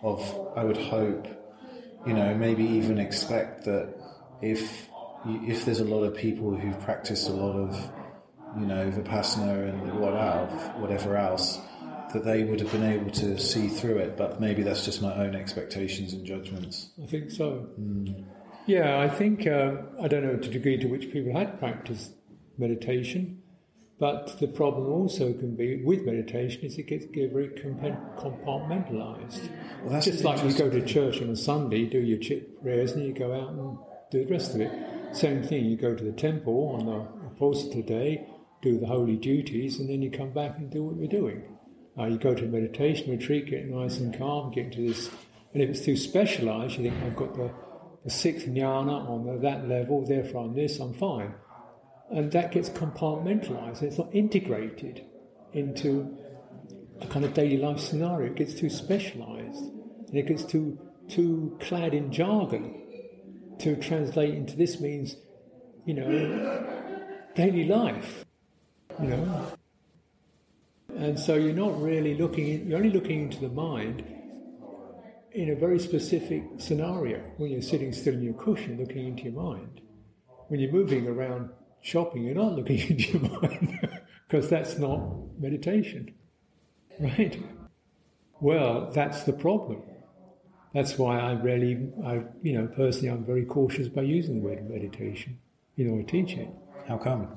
Speaker 1: of, I would hope, you know, maybe even expect that if, if there's a lot of people who've practiced a lot of, you know, vipassana and what else, whatever else, that they would have been able to see through it. But maybe that's just my own expectations and judgments.
Speaker 2: I think so. Yeah, I think, uh, I don't know the degree to which people had practiced meditation, but the problem also can be with meditation is it gets get very compa- compartmentalized.
Speaker 1: Well, that's
Speaker 2: Just like you go to church on a Sunday, do your chit prayers, and you go out and do the rest of it. Same thing, you go to the temple on the Uposatha day, do the holy duties, and then you come back and do what you're doing. Uh, you go to a meditation retreat, get nice and calm, get into this. And if it's too specialized, you think, I've got the, the sixth jhana on the, that level, therefore I'm this, I'm fine. And that gets compartmentalized, it's not integrated into a kind of daily life scenario. It gets too specialized, and it gets too, too clad in jargon to translate into this means, you know, daily life. You know? And so you're not really looking, in, you're only looking into the mind in a very specific scenario when you're sitting still in your cushion looking into your mind. When you're moving around shopping, you're not looking into your mind because that's not meditation. Right? Well, that's the problem. That's why I really, I, you know, personally, I'm very cautious by using the word meditation. You know, I teach it.
Speaker 1: How come?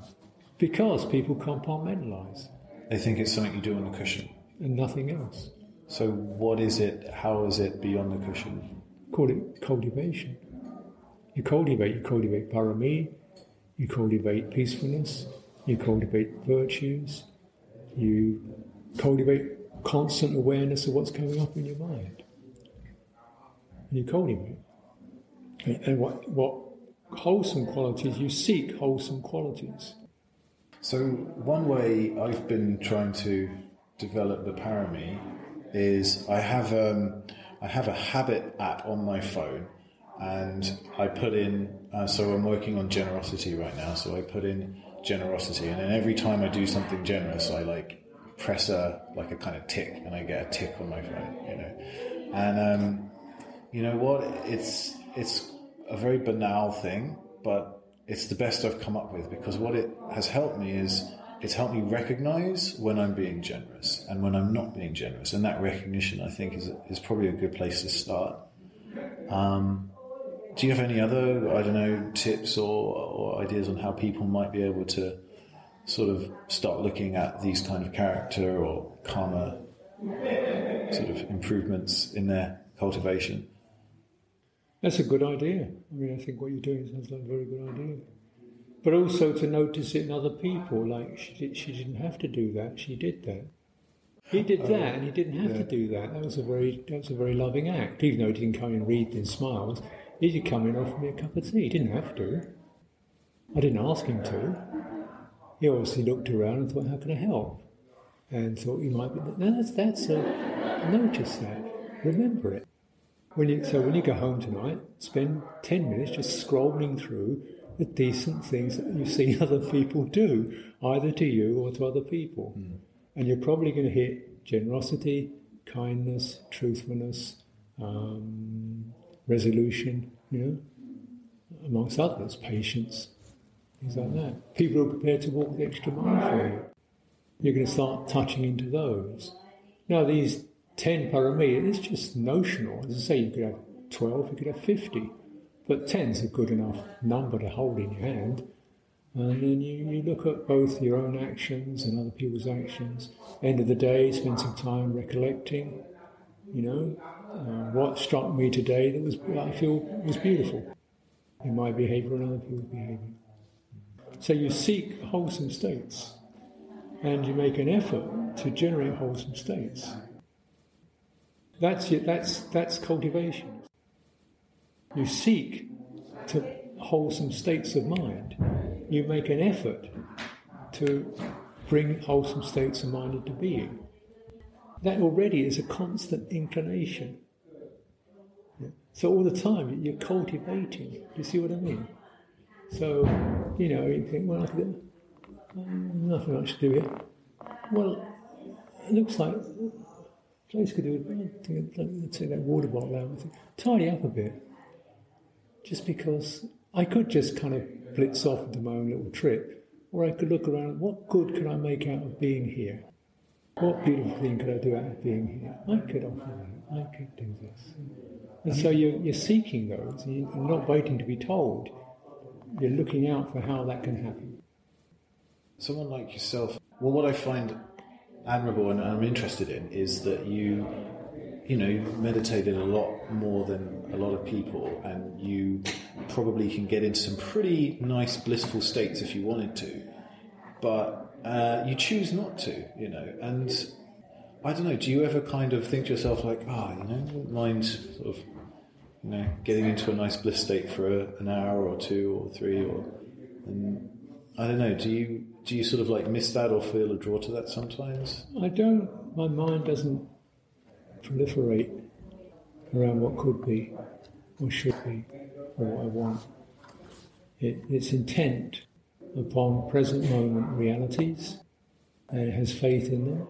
Speaker 2: Because people compartmentalize.
Speaker 1: They think it's something you do on the cushion.
Speaker 2: And nothing else.
Speaker 1: So, what is it? How is it beyond the cushion?
Speaker 2: Call it cultivation. You cultivate, you cultivate parami, you cultivate peacefulness, you cultivate virtues, you cultivate constant awareness of what's coming up in your mind. And you cultivate. And what, what wholesome qualities, you seek wholesome qualities.
Speaker 1: So, one way I've been trying to develop the parami is I have um, I have a habit app on my phone, and I put in. Uh, so I'm working on generosity right now. So I put in generosity, and then every time I do something generous, I like press a like a kind of tick, and I get a tick on my phone. You know, and um, you know what? It's it's a very banal thing, but it's the best I've come up with because what it has helped me is it's helped me recognize when I'm being generous and when I'm not being generous. And that recognition, I think, is, is probably a good place to start. Um, do you have any other, I don't know, tips or, or ideas on how people might be able to sort of start looking at these kind of character or karma sort of improvements in their cultivation?
Speaker 2: That's a good idea. I mean, I think what you're doing sounds like a very good idea. But also to notice it in other people, like she, did, she didn't have to do that, she did that. He did that, and he didn't have yeah. to do that. That was a very that was a very loving act. Even though he didn't come in wreathed in smiles, he did come in and offer me a cup of tea. He didn't have to. I didn't ask him to. He obviously looked around and thought, "How can I help?" And thought you might be. No, that's that's a notice that. Remember it. When you, so when you go home tonight, spend 10 minutes just scrolling through the decent things that you've seen other people do, either to you or to other people. Mm. And you're probably going to hit generosity, kindness, truthfulness, um, resolution, you know, amongst others, patience, things like that. People who are prepared to walk the extra mile for you. You're going to start touching into those. Now, these 10 per parami, it's just notional. As I say, you could have 12, you could have 50. But 10 is a good enough number to hold in your hand. And then you, you look at both your own actions and other people's actions. End of the day, spend some time recollecting, you know, uh, what struck me today that was I feel was beautiful in my behaviour and other people's behaviour. So you seek wholesome states and you make an effort to generate wholesome states. That's, that's, that's cultivation. You seek to wholesome states of mind. You make an effort to bring wholesome states of mind into being. That already is a constant inclination. So all the time you're cultivating. You see what I mean? So, you know, you think, well, I could, nothing much to do here. Well, it looks like Place could do it. Let's take that water bottle out. Tidy up a bit. Just because I could just kind of blitz off into my own little trip, or I could look around. What good could I make out of being here? What beautiful thing could I do out of being here? I could offer that. I could do this. And so you're, you're seeking those, and you're not waiting to be told. You're looking out for how that can happen.
Speaker 1: Someone like yourself, well, what I find admirable and I'm interested in is that you, you know, you've meditated a lot more than a lot of people, and you probably can get into some pretty nice blissful states if you wanted to, but uh, you choose not to, you know, and. I don't know. Do you ever kind of think to yourself like, ah, oh, you know, mind sort of, you know, getting into a nice bliss state for a, an hour or two or three, or, and I don't know. Do you do you sort of like miss that or feel a draw to that sometimes?
Speaker 2: I don't. My mind doesn't proliferate around what could be or should be or what I want. It, its intent upon present moment realities and it has faith in them.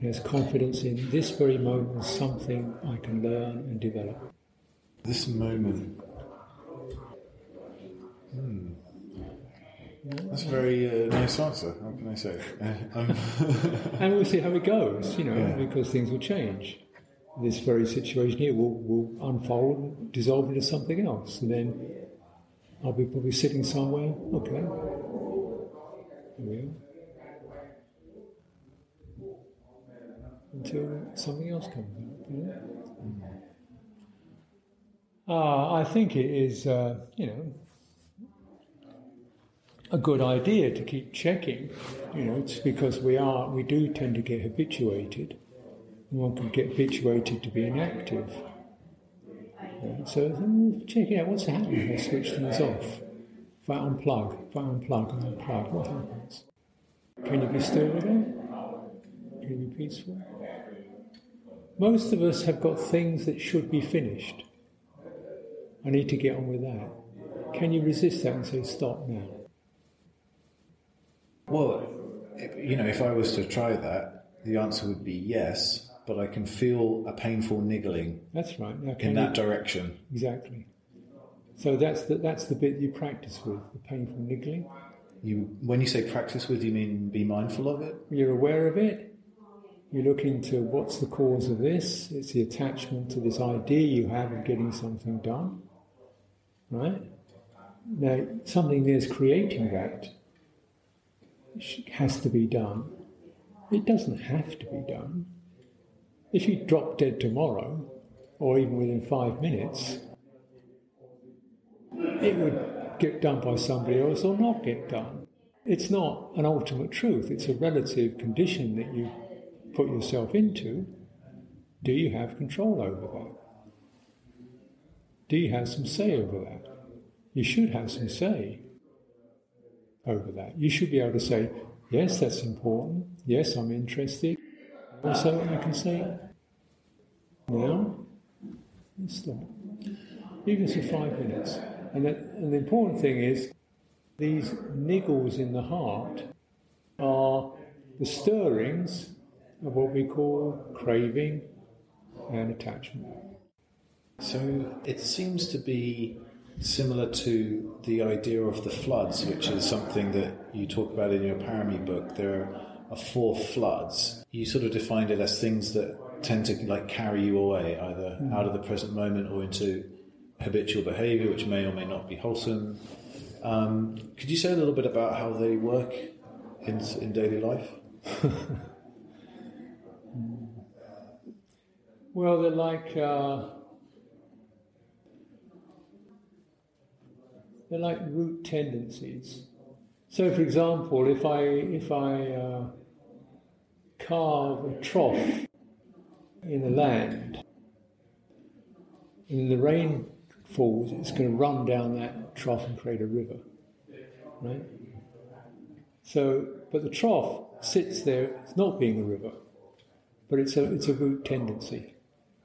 Speaker 2: It has confidence in this very moment is something I can learn and develop.
Speaker 1: This moment. Hmm. That's a very uh, nice answer. How can I say? Um,
Speaker 2: and we'll see how it goes, you know,
Speaker 1: Yeah.
Speaker 2: because things will change. This very situation here will, will unfold and dissolve into something else. And then I'll be probably sitting somewhere, okay. Here we are. Until something else comes up, you know. Ah, I think it is, uh, you know, a good idea to keep checking. You know, it's because we are we do tend to get habituated. One can get habituated to being active. Yeah, so check it out. What's happening I switch things off? If I unplug, if I unplug and unplug, what happens? Can you be still again? Can you be peaceful? Most of us have got things that should be finished. I need to get on with that. Can you resist that and say stop now?
Speaker 1: Well, you know, if I was to try that, the answer would be yes. But I can feel a painful niggling
Speaker 2: That's right. Now,
Speaker 1: in that direction.
Speaker 2: exactly. So that's the, that's the bit you practice with, the painful niggling.
Speaker 1: You, when you say practice with, you mean be mindful of it?
Speaker 2: You're aware of it. You look into what's the cause of this. It's the attachment to this idea you have of getting something done. Right? Now, something is creating that has to be done. It doesn't have to be done. If you drop dead tomorrow, or even within five minutes, it would get done by somebody else or not get done. It's not an ultimate truth, it's a relative condition that you put yourself into. Do you have control over that? Do you have some say over that? You should have some say over that. You should be able to say, yes, that's important. Yes, I'm interested. Also, I can say, now, stop. Even for five minutes. And, and the important thing is, these niggles in the heart are the stirrings of what we call craving and attachment.
Speaker 1: So it seems to be similar to the idea of the floods, which is something that you talk about in your Parami book. There are four floods. You sort of defined it as things that tend to like carry you away, either out of the present moment or into habitual behavior, which may or may not be wholesome. Um, could you say a little bit about how they work in, in daily life?
Speaker 2: Well, they're like uh, they're like root tendencies. So, for example, if I if I uh, carve a trough in the land, and the rain falls, it's going to run down that trough and create a river, right? So, but the trough sits there, it's not being a river, but it's a it's a root tendency.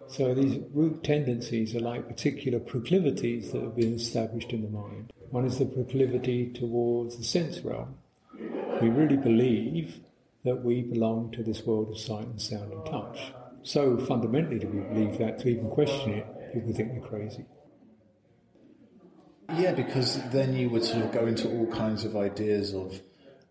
Speaker 2: So these root tendencies are like particular proclivities that have been established in the mind. One is the proclivity towards the sense realm. We really believe that we belong to this world of sight and sound and touch. So fundamentally do we believe that to even question it, people think we're crazy.
Speaker 1: Yeah, because then you would sort of go into all kinds of ideas of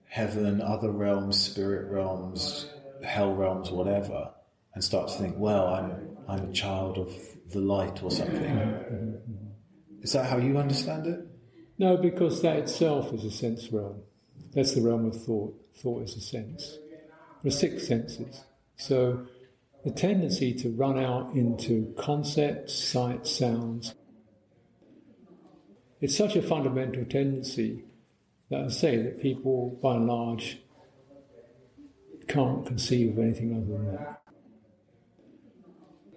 Speaker 1: heaven, other realms, spirit realms, hell realms, whatever, and start to think, well, I'm I'm a child of the light or something. Is that how you understand it?
Speaker 2: No, because that itself is a sense realm. That's the realm of thought. Thought is a sense. There are six senses. So the tendency to run out into concepts, sights, sounds. It's such a fundamental tendency that I say that people, by and large, can't conceive of anything other than that.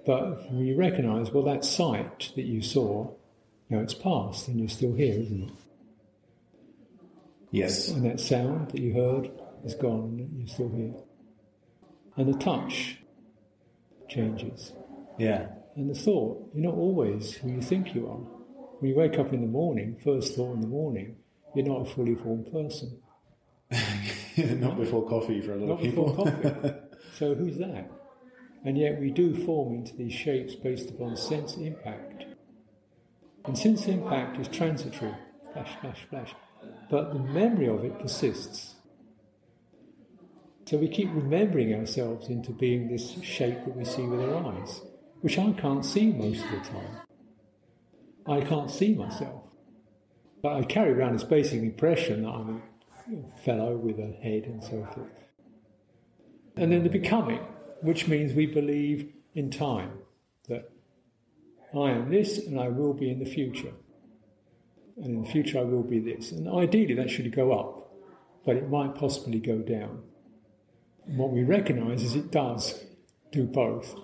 Speaker 2: But you recognise, well, that sight that you saw, now it's past and you're still here, isn't it?
Speaker 1: Yes.
Speaker 2: And that sound that you heard is gone and you're still here. And the touch changes.
Speaker 1: Yeah.
Speaker 2: And the thought, you're not always who you think you are. When you wake up in the morning, first thought in the morning, you're not a fully formed person.
Speaker 1: not before coffee for a lot
Speaker 2: Not
Speaker 1: of people.
Speaker 2: before coffee. so who's that? And yet we do form into these shapes based upon sense impact. And sense impact is transitory, flash, flash, flash. But the memory of it persists. So we keep remembering ourselves into being this shape that we see with our eyes, which I can't see most of the time. I can't see myself. But I carry around this basic impression that I'm a fellow with a head and so forth. And then the becoming, which means we believe in time, that I am this and I will be in the future. And in the future I will be this. And ideally that should go up, but it might possibly go down. And what we recognize is it does do both.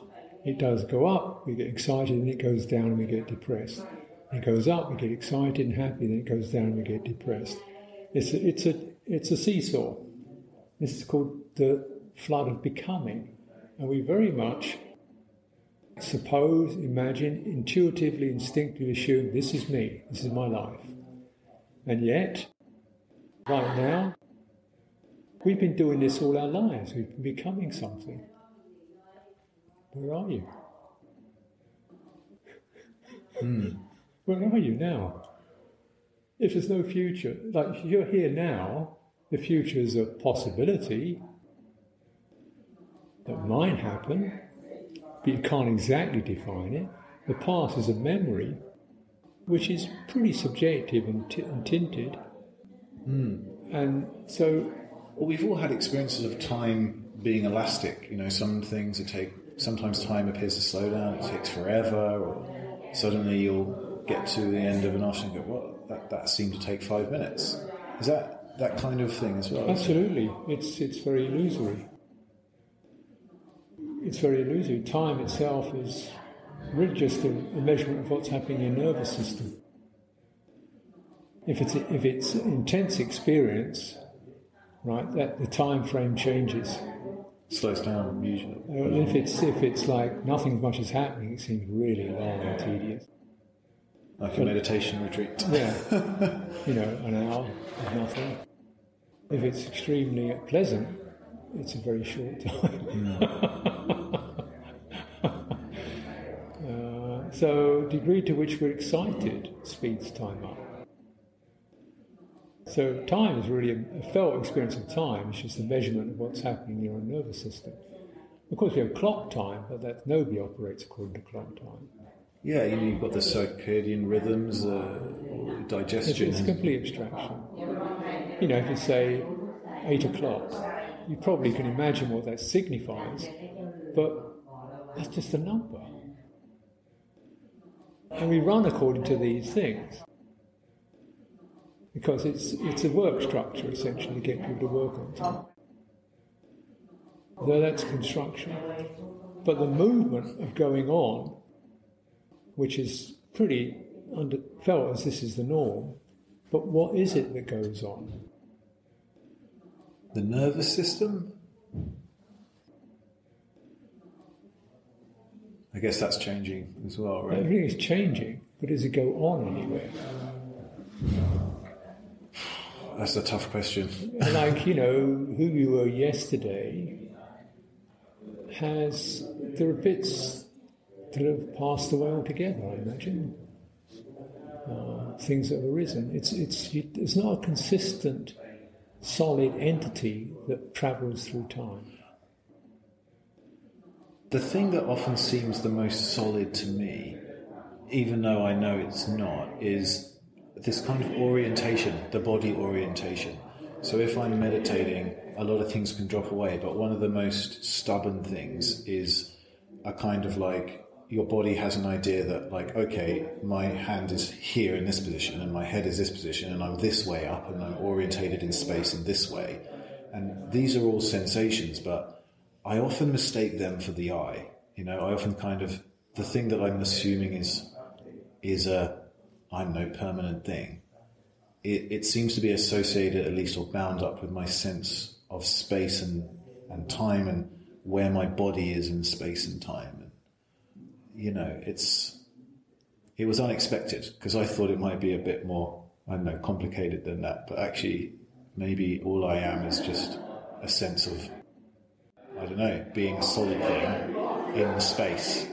Speaker 2: It does go up, we get excited, and it goes down and we get depressed. It goes up, we get excited and happy, then it goes down and we get depressed. It's a, it's a, it's a seesaw. This is called the flood of becoming. And we very much suppose, imagine, intuitively, instinctively assume this is me, this is my life. And yet, right now, we've been doing this all our lives. We've been becoming something. Where are you? Hmm. Where are you now? If there's no future, like you're here now, the future is a possibility that might happen, but you can't exactly define it. The past is a memory, which is pretty subjective and, t- and tinted. Hmm. And so,
Speaker 1: Well, we've all had experiences of time being elastic. You know, some things it take. Sometimes time appears to slow down. It takes forever, or suddenly you'll get to the end of an afternoon and go, "Well, that, that seemed to take five minutes." Is that that kind of thing as well?
Speaker 2: absolutely, it's, it's very illusory. It's very illusory. Time itself is really just a, a measurement of what's happening in your nervous system. If it's, if it's intense experience, right, that the time frame changes.
Speaker 1: Slows down usually.
Speaker 2: Uh, if it's if it's like nothing much is happening, it seems really long and tedious.
Speaker 1: Like a meditation retreat.
Speaker 2: Yeah, you know, an hour of nothing. If it's extremely pleasant, it's a very short time. uh, so, degree to which we're excited speeds time up. So, time is really a, a felt experience of time. It's just a measurement of what's happening in your nervous system. Of course, we have clock time, but that nobody operates according to clock time.
Speaker 1: Yeah, you've got the circadian rhythms, uh,
Speaker 2: It's,
Speaker 1: digestion.
Speaker 2: it's a complete abstraction. You know, if you say eight o'clock, you probably can imagine what that signifies, but that's just a number. And we run according to these things because it's it's a work structure essentially to get people to work on time. Though that's construction, but the movement of going on, which is pretty under, felt as this is the norm, but what is it that goes on?
Speaker 1: The nervous system. I guess that's changing as well, right?
Speaker 2: Everything is changing, but does it go on anywhere?
Speaker 1: That's a tough question.
Speaker 2: like you know who you were yesterday has there are bits that have passed away altogether i imagine uh, things that have arisen it's it's it's not a consistent solid entity that travels through time
Speaker 1: The thing that often seems the most solid to me, even though I know it's not, is this kind of orientation, the body orientation. So if I'm meditating, a lot of things can drop away, but one of the most stubborn things is a kind of like your body has an idea that like okay my hand is here in this position and my head is this position and i'm this way up and i'm orientated in space in this way. And these are all sensations but i often mistake them for the eye. You know i often kind of the thing that i'm assuming is is a i'm no permanent thing. It, it seems to be associated at least or bound up with my sense of space and, and time and where my body is in space and time you know it's it was unexpected because I thought it might be a bit more I don't know, complicated than that. But actually, maybe all I am is just a sense of, I don't know, being a solid thing in space.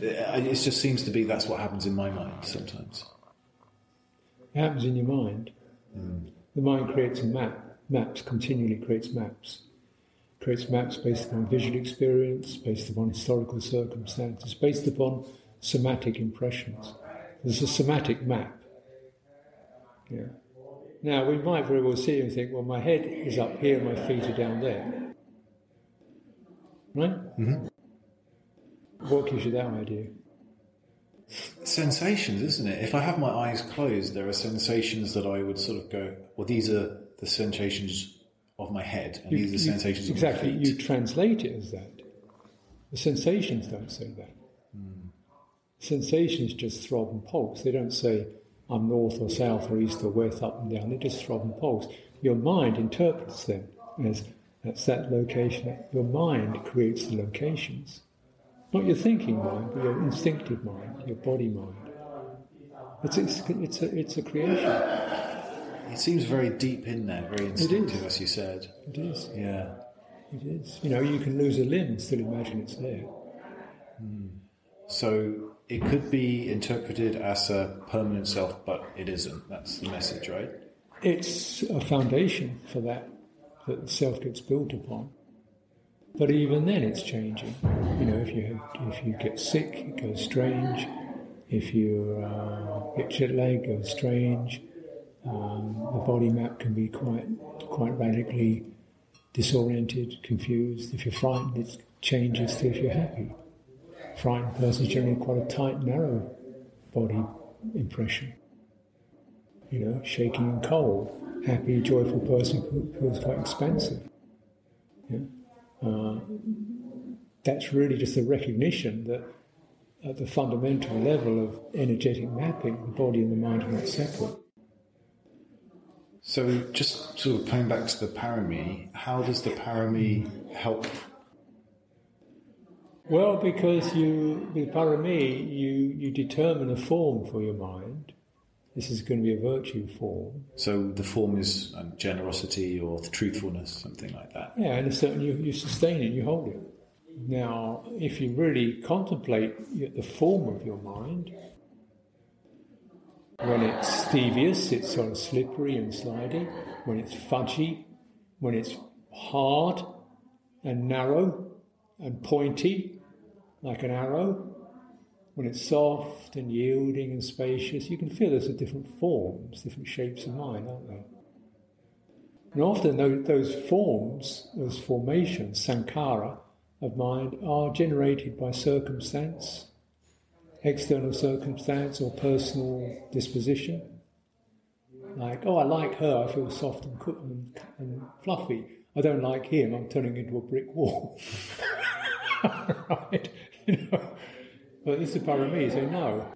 Speaker 1: It it just seems to be that's what happens in my mind sometimes.
Speaker 2: It happens in your mind. Mm. The mind creates a map. Maps continually creates maps. Creates maps based upon visual experience, based upon historical circumstances, based upon somatic impressions. There's a somatic map. Yeah. Now we might very well see and think, well, my head is up here, my feet are down there. Right? Mm-hmm. What gives you that idea?
Speaker 1: sensations, isn't it? If I have my eyes closed, there are sensations that I would sort of go, well, these are the sensations of my head, and these are the
Speaker 2: You-
Speaker 1: sensations
Speaker 2: exactly.
Speaker 1: my feet.
Speaker 2: You translate it as that. The sensations don't say that. Hmm. Sensations just throb and pulse. They don't say, I'm north or south or east or west, up and down. They just throb and pulse. Your mind interprets them as that's that location. Your mind creates the locations. Not your thinking mind, but your instinctive mind, your body mind. It's, it's, it's, a, it's a creation.
Speaker 1: It seems very deep in there, very instinctive, as you said.
Speaker 2: It is.
Speaker 1: Yeah.
Speaker 2: It is. You know, you can lose a limb and still imagine it's there.
Speaker 1: So it could be interpreted as a permanent self, but it isn't. That's the message, right?
Speaker 2: It's a foundation for that that the self gets built upon. But even then, it's changing. You know, if you if you get sick, it goes strange. If you uh, get jet lag, it goes strange. Um, the body map can be quite quite radically disoriented, confused. If you're frightened, it changes to if you're happy. Frightened person is generally quite a tight, narrow body impression you know, shaking and cold. Happy, joyful person feels quite expansive. Yeah? Uh, that's really just a recognition that at the fundamental level of energetic mapping, the body and the mind are not separate.
Speaker 1: So just sort of coming back to the parami, how does the parami help?
Speaker 2: Well, because you, with parami, you, you determine a form for your mind. This is going to be a virtue form.
Speaker 1: So the form is um, generosity or truthfulness, something like that.
Speaker 2: Yeah, and a certain you, you sustain it, you hold it. Now, if you really contemplate the form of your mind, when it's devious, it's sort of slippery and slidey. When it's fudgy, when it's hard and narrow and pointy, like an arrow, when it's soft and yielding and spacious, you can feel there's different forms, different shapes of mind, aren't there? And often those, those forms, those formations, sankhara of mind, are generated by circumstance, external circumstance or personal disposition. Like, oh, I like her, I feel soft and, and, and fluffy. I don't like him, I'm turning into a brick wall. right? You know? But this is parami, so no,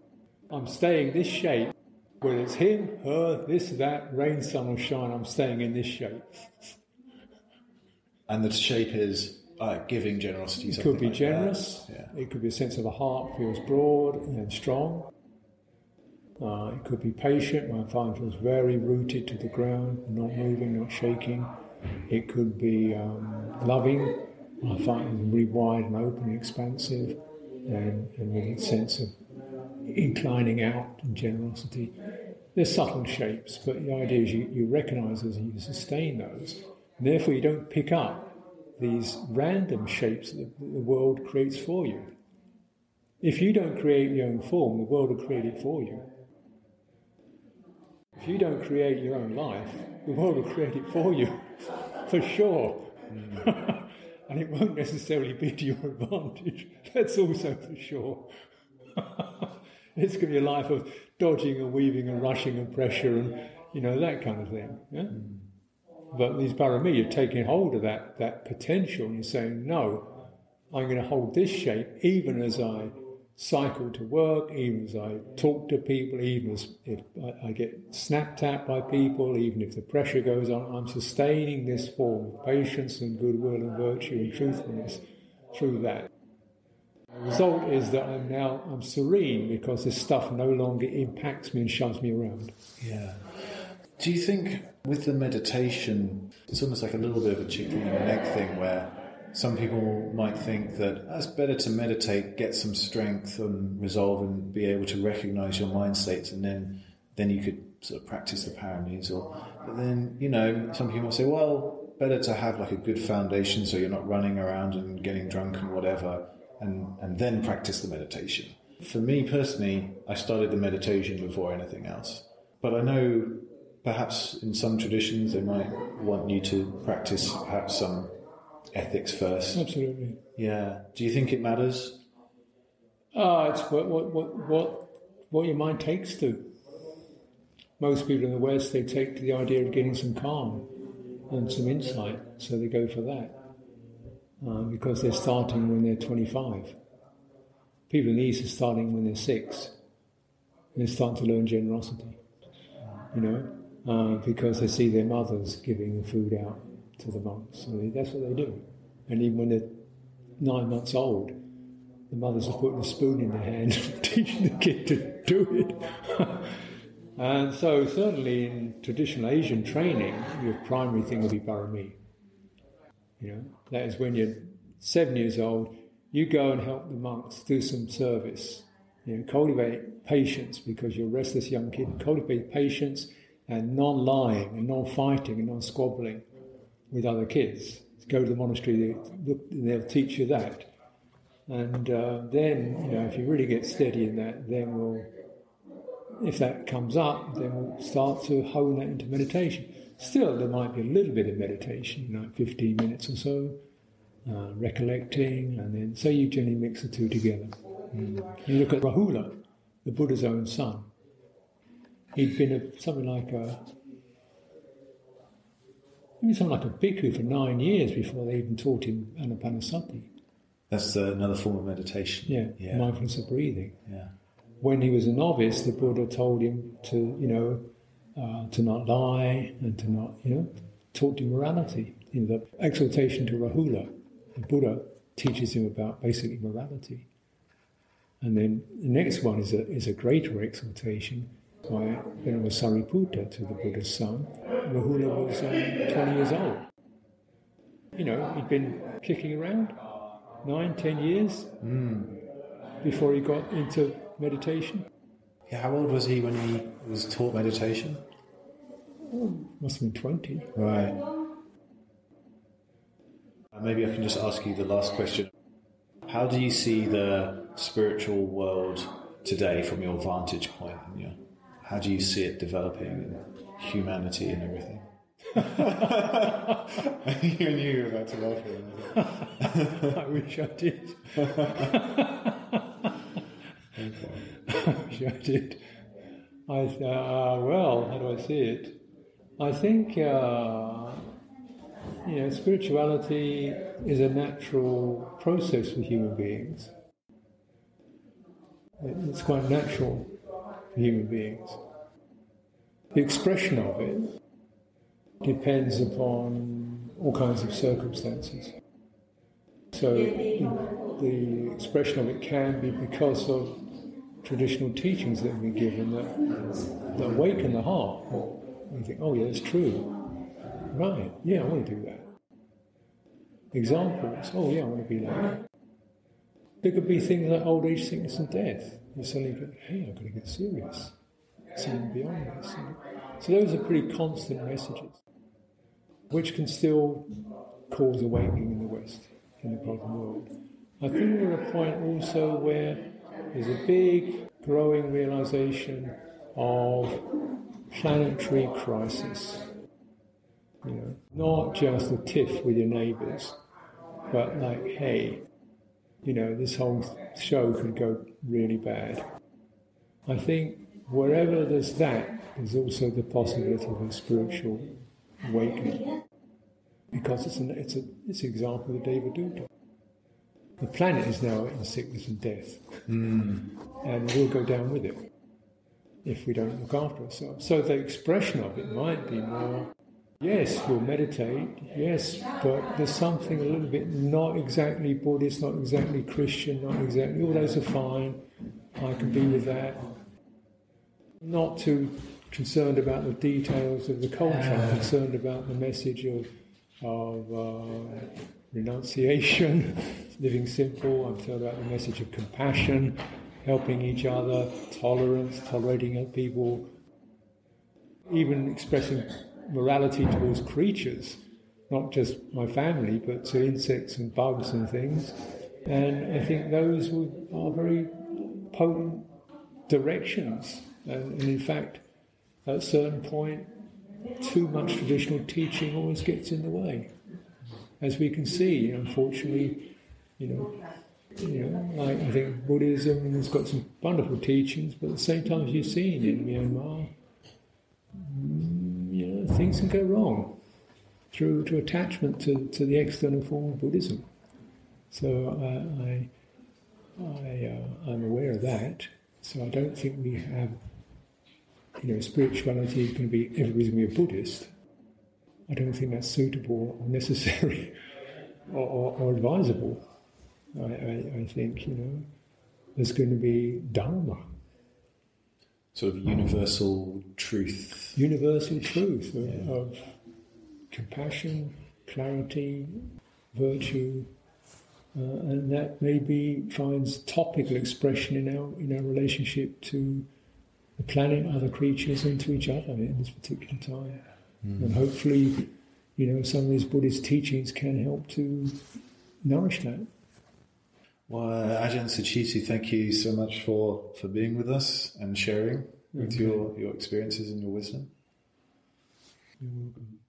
Speaker 2: I'm staying this shape whether it's him, her, this, that, rain, sun, or shine, I'm staying in this shape.
Speaker 1: And the shape is uh, giving generosity.
Speaker 2: It could be
Speaker 1: like
Speaker 2: generous.
Speaker 1: Yeah.
Speaker 2: It could be a sense of a heart feels broad and strong. Uh, it could be patient. My mind feels very rooted to the ground, not moving, not shaking. It could be um, loving. I find it really wide and open and expansive, and, and with a sense of inclining out and generosity. There's subtle shapes, but the idea is you, you recognize those and you sustain those. And therefore, you don't pick up these random shapes that the, world creates for you. If you don't create your own form, the world will create it for you. If you don't create your own life, the world will create it for you, for sure. and it won't necessarily be to your advantage. That's also for sure. it's going to be a life of dodging and weaving and rushing and pressure and, you know, that kind of thing. Yeah? But these parami, you're taking hold of that, that potential and you're saying, no, I'm going to hold this shape even as I cycle to work, even as I talk to people, even as if I, I get snapped at by people, even if the pressure goes on, I'm sustaining this form of patience and goodwill and virtue and truthfulness through that. The result is that I'm now I'm serene because this stuff no longer impacts me and shoves me around.
Speaker 1: Yeah. Do you think with the meditation, it's almost like a little bit of a chicken and an egg thing where some people might think that it's better to meditate, get some strength and resolve and be able to recognize your mind states and then then you could sort of practice the paramis or but then, you know, some people say, well, better to have like a good foundation so you're not running around and getting drunk and whatever and, and then practice the meditation. For me personally, I started the meditation before anything else. But I know perhaps in some traditions they might want you to practice perhaps some ethics first.
Speaker 2: Absolutely.
Speaker 1: Yeah. Do you think it matters?
Speaker 2: Ah, it's what, what, what, what, what your mind takes to. Most people in the West, they take to the idea of getting some calm and some insight, so they go for that uh, because they're starting when they're 25. People in the East are starting when they're six. They're starting to learn generosity, you know, uh, because they see their mothers giving food out to the monks. So that's what they do. And even when they're nine months old, the mothers are putting a spoon in their hand, and teaching the kid to do it. and so, certainly in traditional Asian training, your primary thing will be parami. You know, that is when you're seven years old, you go and help the monks do some service. You know, cultivate patience because you're a restless young kid. Cultivate patience and non-lying and non-fighting and non-squabbling with other kids. Go to the monastery, they, they'll teach you that. And uh, then, you know, if you really get steady in that, then we'll, if that comes up, then we'll start to hone that into meditation. Still, there might be a little bit of meditation, like 15 minutes or so, uh, recollecting, and then so you generally mix the two together. Mm. You look at Rahula, the Buddha's own son. He'd been a, something like a maybe something like a bhikkhu for nine years before they even taught him anapanasati.
Speaker 1: That's uh, another form of meditation.
Speaker 2: Yeah, yeah, mindfulness of breathing.
Speaker 1: Yeah.
Speaker 2: When he was a novice, the Buddha told him to, you know, uh, to not lie and to not, you know, taught him morality. In the exhortation to Rahula, the Buddha teaches him about basically morality. And then the next one is a, is a greater exhortation by was Sariputta to the Buddha's son. Rahula was um, 20 years old. You know, he'd been kicking around nine, ten years
Speaker 1: mm.
Speaker 2: before he got into meditation.
Speaker 1: Yeah, how old was he when he was taught meditation?
Speaker 2: Oh, must have been 20.
Speaker 1: Right. Uh, maybe I can just ask you the last question. How do you see the spiritual world today from your vantage point? You know, how do you see it developing, humanity and everything? you knew you were about to laugh
Speaker 2: I wish I did. I wish I did. I uh, well, how do I see it? I think uh, you know spirituality is a natural process for human beings. It's quite natural for human beings. The expression of it depends upon all kinds of circumstances. So the expression of it can be because of traditional teachings that been given that, that awaken the heart. You think, oh yeah, that's true. Right, yeah, I want to do that. Examples, oh yeah, I want to be like that. There could be things like old age, sickness, and death. You suddenly go, hey, I've got to get serious. Something beyond this. So those are pretty constant messages, which can still cause awakening in the West, in the modern world. I think we're at a point also where there's a big growing realization of planetary crisis. You know, not just a tiff with your neighbours, but like, hey, you know, this whole show could go really bad. I think wherever there's that, there's also the possibility of a spiritual awakening. Because it's an, it's, a, it's an example of the Devaduta. The planet is now in sickness and death,
Speaker 1: mm.
Speaker 2: and we'll go down with it if we don't look after ourselves. So the expression of it might be more Yes, we'll meditate, yes, but there's something a little bit not exactly Buddhist, not exactly Christian, not exactly, all those are fine. I can be with that. Not too concerned about the details of the culture, I'm concerned about the message of, of uh, renunciation, living simple, I'm concerned about the message of compassion, helping each other, tolerance, tolerating other people, even expressing morality towards creatures, not just my family, but to insects and bugs and things. And I think those are very potent directions. And, and in fact, at a certain point, too much traditional teaching always gets in the way. As we can see, unfortunately, you know, you know, I think Buddhism has got some wonderful teachings, but at the same time, as you've seen in Myanmar, mm, you know, things can go wrong through to attachment to, to the external form of Buddhism. So uh, I, I, uh, I'm aware of that. So I don't think we have, you know, spirituality is going to be everybody's going to be a Buddhist. I don't think that's suitable or necessary or, or, or advisable. I, I, I, think, you know, there's going to be Dharma.
Speaker 1: Sort of universal truth.
Speaker 2: Universal truth of, yeah. of compassion, clarity, virtue, uh, and that maybe finds topical expression in our in our relationship to the planet, other creatures, into each other in this particular time. Mm. And hopefully, you know, some of these Buddhist teachings can help to nourish that.
Speaker 1: Well, uh, Ajahn Sucitto, thank you so much for, for being with us and sharing with your, your experiences and your wisdom.
Speaker 2: You're welcome.